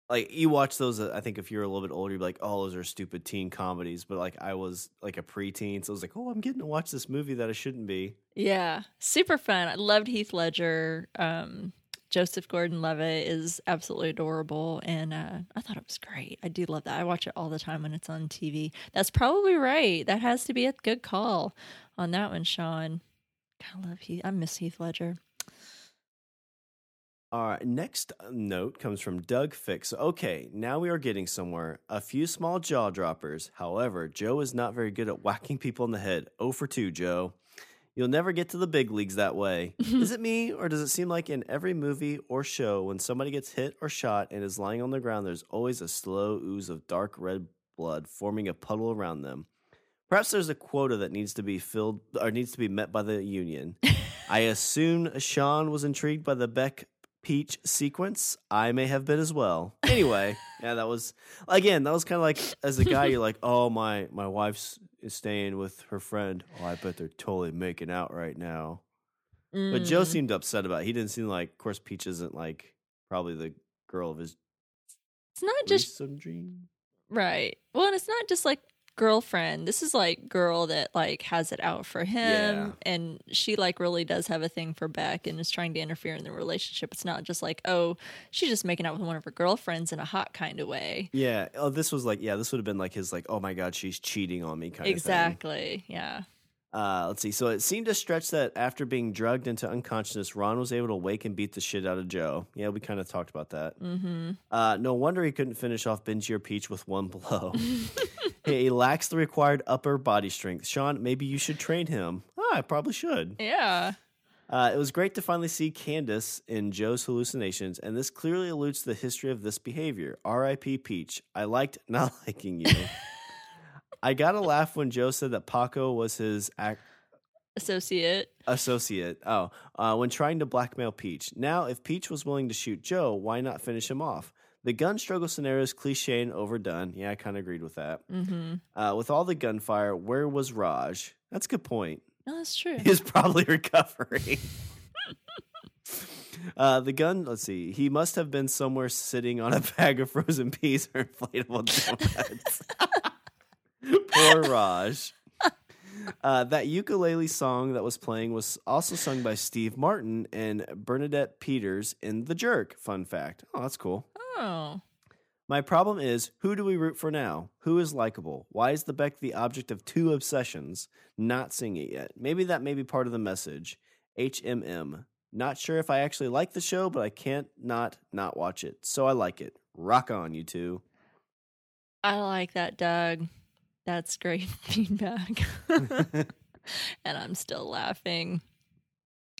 like you watch those uh, I think if you're a little bit older you'd be like, "Oh, those are stupid teen comedies." But like I was like a preteen, so I was like, "Oh, I'm getting to watch this movie that I shouldn't be." Yeah, super fun. I loved Heath Ledger. Um, Joseph Gordon-Levitt is absolutely adorable, and uh, I thought it was great. I do love that. I watch it all the time when it's on TV. That's probably right. That has to be a good call on that one, Sean. I love Heath. I miss Heath Ledger. Right, next note comes from Doug Fix. Okay, now we are getting somewhere. A few small jaw droppers. However, Joe is not very good at whacking people in the head. Oh for 2, Joe. You'll never get to the big leagues that way. [LAUGHS] is it me, or does it seem like in every movie or show, when somebody gets hit or shot and is lying on the ground, there's always a slow ooze of dark red blood forming a puddle around them? Perhaps there's a quota that needs to be filled or needs to be met by the union. [LAUGHS] I assume Sean was intrigued by the Beck Peach sequence. I may have been as well. Anyway, [LAUGHS] yeah, that was again. That was kind of like as a guy, you're like, oh my, my wife's is staying with her friend. Oh, I bet they're totally making out right now. But Joe Mm. seemed upset about. it. He didn't seem like. Of course, Peach isn't like probably the girl of his It's not just some dream. right. Well, and it's not just like girlfriend. This is like girl that like has it out for him, Yeah. and she like really does have a thing for Beck and is trying to interfere in the relationship. It's not just like oh, she's just making out with one of her girlfriends in a hot kind of way. Yeah. Oh, this was like. Yeah, this would have been like his like. Oh my god, she's cheating on me kind of thing. Exactly. Yeah. Uh, let's see. So it seemed to stretch that after being drugged into unconsciousness, Ron was able to wake and beat the shit out of Joe. Yeah, we kind of talked about that. Mm-hmm. Uh, no wonder he couldn't finish off Benji or Peach with one blow. [LAUGHS] he lacks the required upper body strength. Sean, maybe you should train him. Oh, I probably should. Yeah. Uh, it was great to finally see Candace in Joe's hallucinations, and this clearly alludes to the history of this behavior. R.I.P. Peach. I liked [LAUGHS] not liking you. I got a laugh when Joe said that Paco was his ac- Associate. associate. Oh, uh, when trying to blackmail Peach. Now, if Peach was willing to shoot Joe, why not finish him off? The gun struggle scenario is cliche and overdone. Yeah, I kind of agreed with that. Mm-hmm. Uh, with all the gunfire, where was Raj? That's a good point. No, that's true. He's probably [LAUGHS] recovering. [LAUGHS] uh, the gun, let's see, he must have been somewhere sitting on a [LAUGHS] bag of frozen peas or inflatable donuts. Poor Raj. Uh, that ukulele song that was playing was also sung by Steve Martin and Bernadette Peters in The Jerk. Fun fact. Oh, that's cool. Oh. My problem is who do we root for now? Who is likable? Why is the Beck the object of two obsessions? Not seeing it yet. Maybe that may be part of the message. HMM. Not sure if I actually like the show, but I can't not not watch it. So I like it. Rock on, you two. I like that, Doug. That's great [LAUGHS] feedback. [LAUGHS] and I'm still laughing.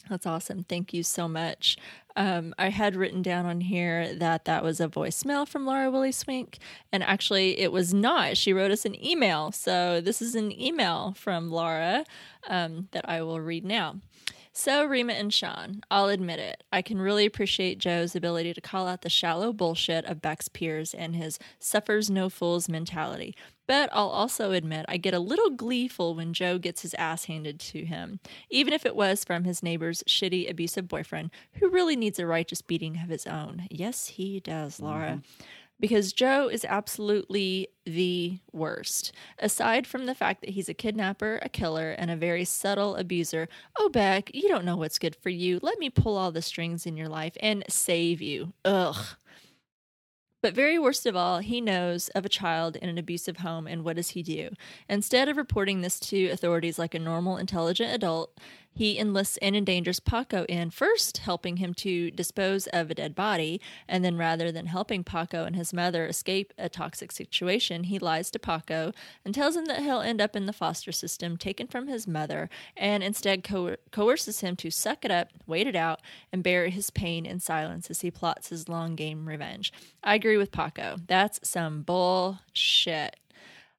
That's awesome. Thank you so much. Um, I had written down on here that that was a voicemail from Laura Willie Swink, and actually, it was not. She wrote us an email. So, this is an email from Laura um, that I will read now. So, Rima and Sean, I'll admit it. I can really appreciate Joe's ability to call out the shallow bullshit of Beck's peers and his suffers no fools mentality. But I'll also admit I get a little gleeful when Joe gets his ass handed to him, even if it was from his neighbor's shitty, abusive boyfriend who really needs a righteous beating of his own. Yes, he does, Laura mm-hmm. Because Joe is absolutely the worst. Aside from the fact that he's a kidnapper, a killer, and a very subtle abuser, oh, Beck, you don't know what's good for you. Let me pull all the strings in your life and save you. Ugh. But very worst of all, he knows of a child in an abusive home, and what does he do? Instead of reporting this to authorities like a normal, intelligent adult, he enlists and endangers Paco in first helping him to dispose of a dead body, and then rather than helping Paco and his mother escape a toxic situation, he lies to Paco and tells him that he'll end up in the foster system taken from his mother, and instead coer- coerces him to suck it up, wait it out, and bear his pain in silence as he plots his long game revenge. I agree with Paco. That's some bullshit.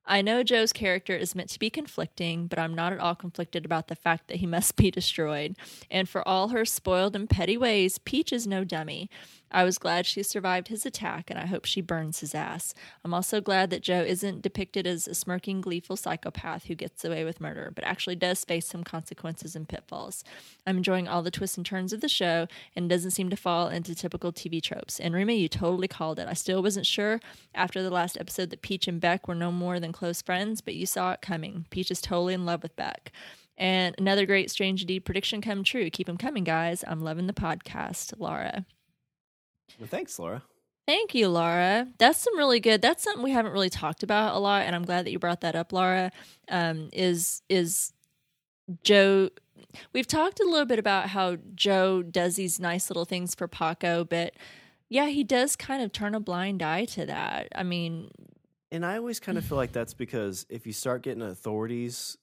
I know Joe's character is meant to be conflicting, but I'm not at all conflicted about the fact that he must be [LAUGHS] destroyed. And for all her spoiled and petty ways, Peach is no dummy. I was glad she survived his attack, and I hope she burns his ass. I'm also glad that Joe isn't depicted as a smirking, gleeful psychopath who gets away with murder, but actually does face some consequences and pitfalls. I'm enjoying all the twists and turns of the show, and doesn't seem to fall into typical TV tropes. And Rima, you totally called it. I still wasn't sure after the last episode that Peach and Beck were no more than close friends, but you saw it coming. Peach is totally in love with Beck. And another great Strange Indeed prediction come true. Keep them coming, guys. I'm loving the podcast, Laura. Well, thanks, Laura. Thank you, Laura. That's some really good. That's something we haven't really talked about a lot, and I'm glad that you brought that up, Laura. Um, is is Joe? We've talked a little bit about how Joe does these nice little things for Paco, but yeah, he does kind of turn a blind eye to that. I mean, And I always kind of feel like that's because if you start getting authorities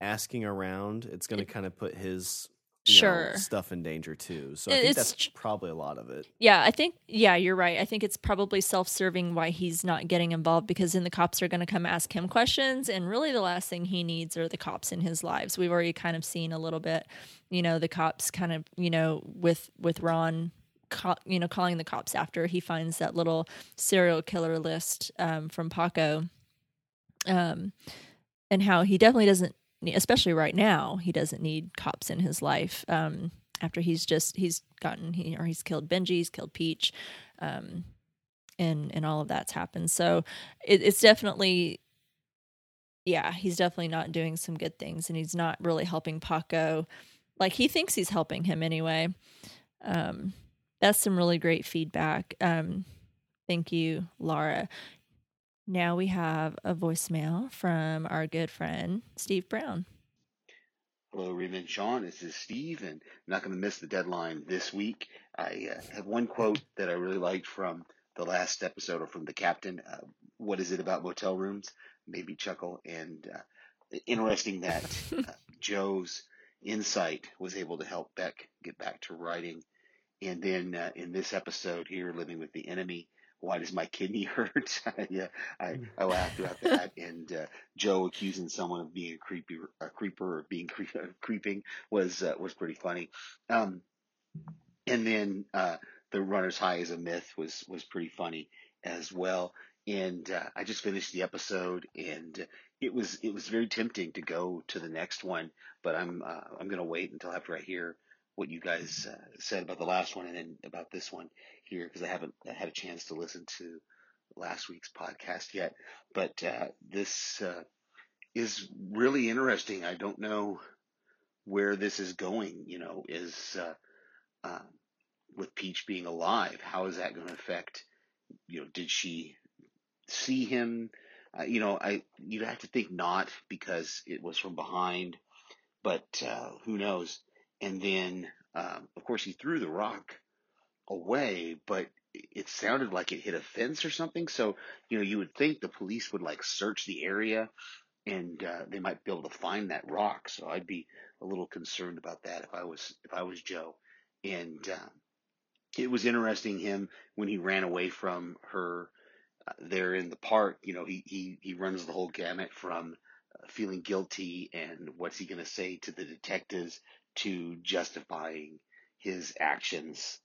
asking around, it's going to kind of put his you know, Sure. stuff in danger too. So I It- think it's that's probably a lot of it. Yeah, I think yeah, you're right. I think it's probably self-serving why he's not getting involved because then the cops are going to come ask him questions and really the last thing he needs are the cops in his lives. We've already kind of seen a little bit, you know, the cops kind of, you know, with with Ron c- call, you know calling the cops after he finds that little serial killer list um, from Paco, um, and how he definitely doesn't, especially right now, he doesn't need cops in his life. Um, after he's just he's gotten he or he's killed Benji, he's killed Peach, um, and and all of that's happened. So it, it's definitely yeah, he's definitely not doing some good things, and he's not really helping Paco. Like he thinks he's helping him anyway. Um, that's some really great feedback. Um, thank you, Laura. Now we have a voicemail from our good friend Steve Brown. Hello, Rima and Sean. This is Steve, and I'm not going to miss the deadline this week. I uh, have one quote that I really liked from the last episode, or from the captain. Uh, what is it about motel rooms? Maybe chuckle, and uh, interesting that [LAUGHS] uh, Joe's insight was able to help Beck get back to writing. And then uh, in this episode here, living with the enemy, why does my kidney [LAUGHS] hurt? [LAUGHS] yeah, I, I laughed about that. and uh, Joe accusing someone of being a creepy, a creeper or being cre- creeping was uh, was pretty funny. Um, and then uh, the runner's high is a myth was was pretty funny as well. And uh, I just finished the episode, and it was it was very tempting to go to the next one, but I'm uh, I'm gonna wait until after I hear what you guys uh, said about the last one and then about this one here because I haven't had a chance to listen to last week's podcast yet. But uh, this uh, is really interesting. I don't know where this is going. You know, is uh, um, with Peach being alive, how is that going to affect? You know, did she see him? Uh, you know, I you'd have to think not because it was from behind, but uh, who knows? And then, um, of course, he threw the rock away, but it sounded like it hit a fence or something. So, you know, you would think the police would like search the area and uh, they might be able to find that rock. So I'd be a little concerned about that if I was if I was Joe. And uh, it was interesting him when he ran away from her uh, there in the park. You know, he he he runs the whole gamut from uh, feeling guilty and what's he going to say to the detectives to justifying his actions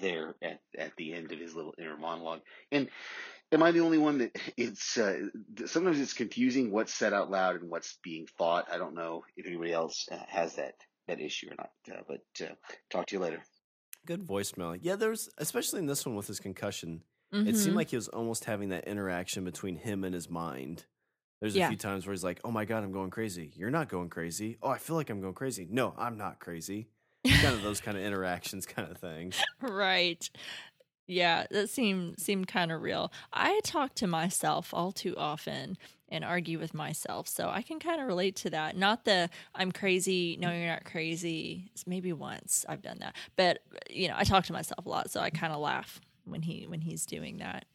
there at, at the end of his little inner monologue. And am I the only one that [LAUGHS] it's uh, sometimes it's confusing what's said out loud and what's being thought. I don't know if anybody else uh, has that that issue or not. Uh, but uh, talk to you later. Good voicemail. Yeah, there's especially in this one with his concussion. Mm-hmm. It seemed mm-hmm. like he was almost having that interaction between him and his mind. There's a few times where he's like, "Oh my god, I'm going crazy." You're not going crazy. Oh, I feel like I'm going crazy. No, I'm not crazy kind of [LAUGHS] those kind of interactions kind of things. Right. Yeah, that seemed seemed kind of real. I talk to myself all too often and argue with myself, so I can kind of relate to that. Not the I'm crazy, no you're not crazy. It's maybe once I've done that. But, you know, I talk to myself a lot, so I kind of laugh when he when he's doing that.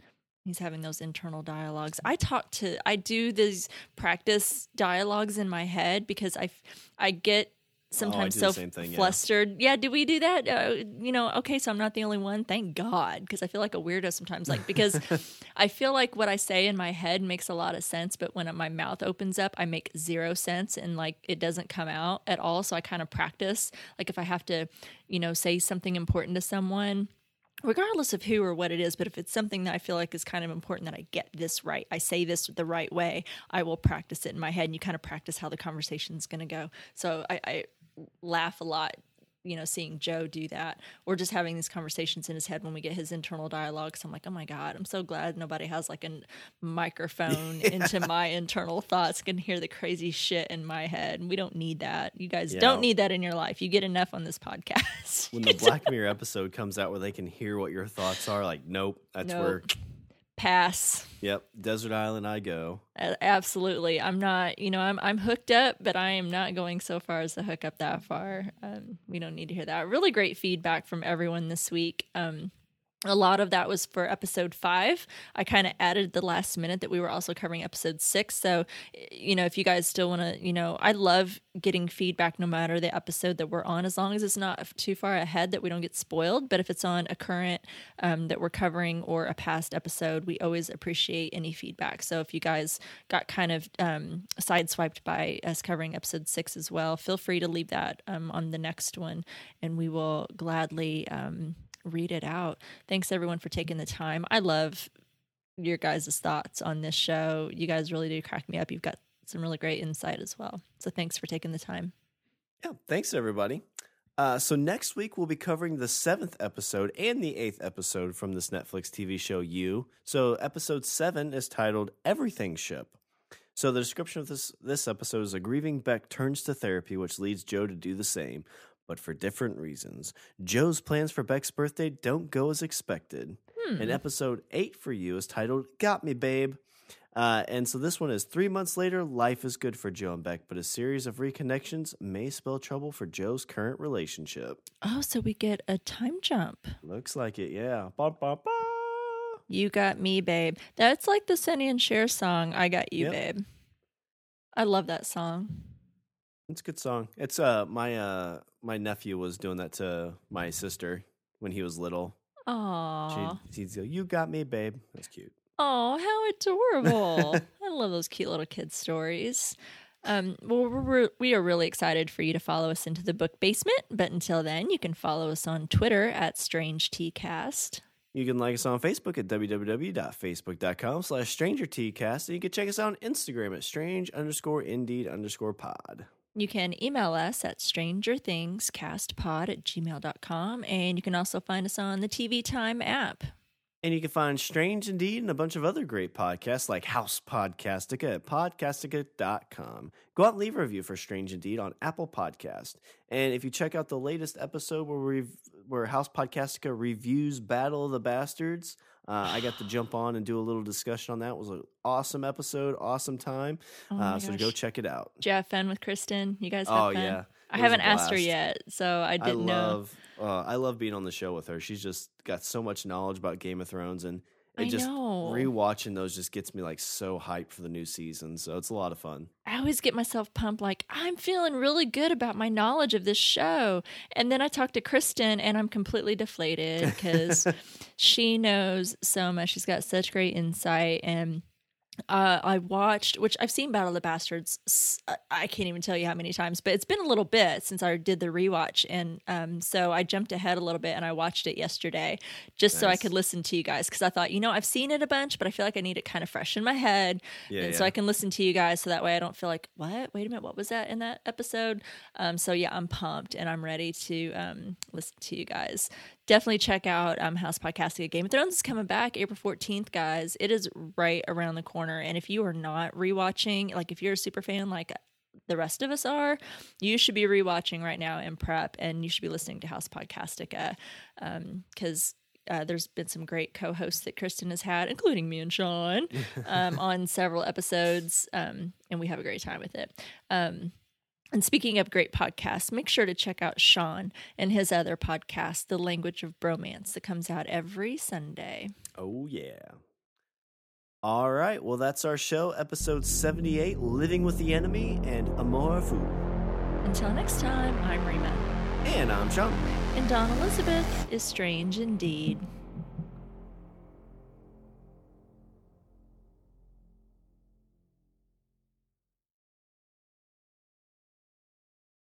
He's having those internal dialogues. I talk to I do these practice dialogues in my head because I I get sometimes oh, so thing, flustered. Yeah. yeah. do we do that? Uh, you know, okay, so I'm not the only one. Thank God, because I feel like a weirdo sometimes. Like because [LAUGHS] I feel like what I say in my head makes a lot of sense, but when my mouth opens up, I make zero sense and like it doesn't come out at all. So I kind of practice. Like if I have to, you know, say something important to someone regardless of who or what it is, but if it's something that I feel like is kind of important that I get this right, I say this the right way, I will practice it in my head and you kind of practice how the conversation is going to go. So I, I, laugh a lot you know seeing joe do that or just having these conversations in his head when we get his internal dialogue so i'm like oh my god i'm so glad nobody has like a microphone [LAUGHS] yeah. into my internal thoughts can hear the crazy shit in my head we don't need that you guys yeah. don't need that in your life you get enough on this podcast when the [LAUGHS] black mirror episode comes out where they can hear what your thoughts are like nope that's nope. where pass. Yep, desert island I go. Absolutely. I'm not, you know, I'm I'm hooked up, but I am not going so far as to hook up that far. Um, we don't need to hear that. Really great feedback from everyone this week. Um, a lot of that was for episode five. I kind of added the last minute that we were also covering episode six. So, you know, if you guys still want to, you know, I love getting feedback no matter the episode that we're on, as long as it's not too far ahead that we don't get spoiled. But if it's on a current um, that we're covering or a past episode, we always appreciate any feedback. So if you guys got kind of um, sideswiped by us covering episode six as well, feel free to leave that um, on the next one and we will gladly. Read it out. Thanks everyone for taking the time. I love your guys' thoughts on this show. You guys really do crack me up. You've got some really great insight as well. So thanks for taking the time. Yeah, thanks everybody. Uh, so next week we'll be covering the seventh episode and the eighth episode from this Netflix TV show You. So episode seven is titled Everythingship. So the description of this this episode is a grieving Beck turns to therapy, which leads Joe to do the same, but for different reasons. Joe's plans for Beck's birthday don't go as expected. Hmm. And episode eight for you is titled "Got Me, Babe." Uh, and so this one is three months later. Life is good for Joe and Beck, but a series of reconnections may spell trouble for Joe's current relationship. Oh, so we get a time jump. Looks like it, yeah. Ba, ba, ba. You got me, babe. That's like the Sonny and Cher song, I Got You, Yep. Babe. I love that song. It's a good song. It's uh my uh my nephew was doing that to my sister when he was little. Aww. She'd, he'd go, "You got me, babe." That's cute. Oh, how adorable. [LAUGHS] I love those cute little kid stories. Um, well, we're, we're, really excited for you to follow us into the book basement. But until then, you can follow us on Twitter at Strange Cast. You can like us on Facebook at www.facebook.com slash strangertcast. And you can check us out on Instagram at strange underscore indeed underscore pod. You can email us at strangerthingscastpod at gmail.com. And you can also find us on the TV Time app. And you can find Strange Indeed and a bunch of other great podcasts like House Podcastica at podcastica.com. Go out and leave a review for Strange Indeed on Apple Podcast. And if you check out the latest episode where we where House Podcastica reviews Battle of the Bastards, uh, I got to jump on and do a little discussion on that. It was an awesome episode, awesome time. Oh uh, so go check it out. Did you have fun with Kristen? You guys have Oh fun? yeah, I It haven't asked her yet, so I I didn't know. love, uh, I love being on the show with her. She's just got so much knowledge about Game of Thrones, and it I just know. rewatching those just gets me like so hyped for the new season. So it's a lot of fun. I always get myself pumped like I'm feeling really good about my knowledge of this show. And then I talk to Kristen and I'm completely deflated because [LAUGHS] she knows so much. She's got such great insight and uh, I watched, which I've seen Battle of the Bastards. I can't even tell you how many times, but it's been a little bit since I did the rewatch, and um, so I jumped ahead a little bit and I watched it yesterday just so I could listen to you guys because I thought, you know, I've seen it a bunch, but I feel like I need it kind of fresh in my head, Yeah, and so. I can listen to you guys so that way I don't feel like, what? Wait a minute, what was that in that episode? Um, so yeah, I'm pumped and I'm ready to um, listen to you guys. Definitely check out um, House Podcastica. Game of Thrones is coming back April 14th, guys. It is right around the corner. And if you are not rewatching, like if you're a super fan, like the rest of us are, you should be rewatching right now in prep and you should be listening to House Podcastica because uh, there's been some great co-hosts that Kristen has had, including me and Sean, [LAUGHS] um, on several episodes, um, and we have a great time with it. Um, and speaking of great podcasts, make sure to check out Sean and his other podcast, The Language of Bromance, that comes out every Sunday. Oh yeah. All right. Well, that's our show, episode seventy-eight, "Living with the Enemy" and "Amour Fou." Until next time, I'm Rima, And I'm Sean. and Dawn Elizabeth is strange indeed.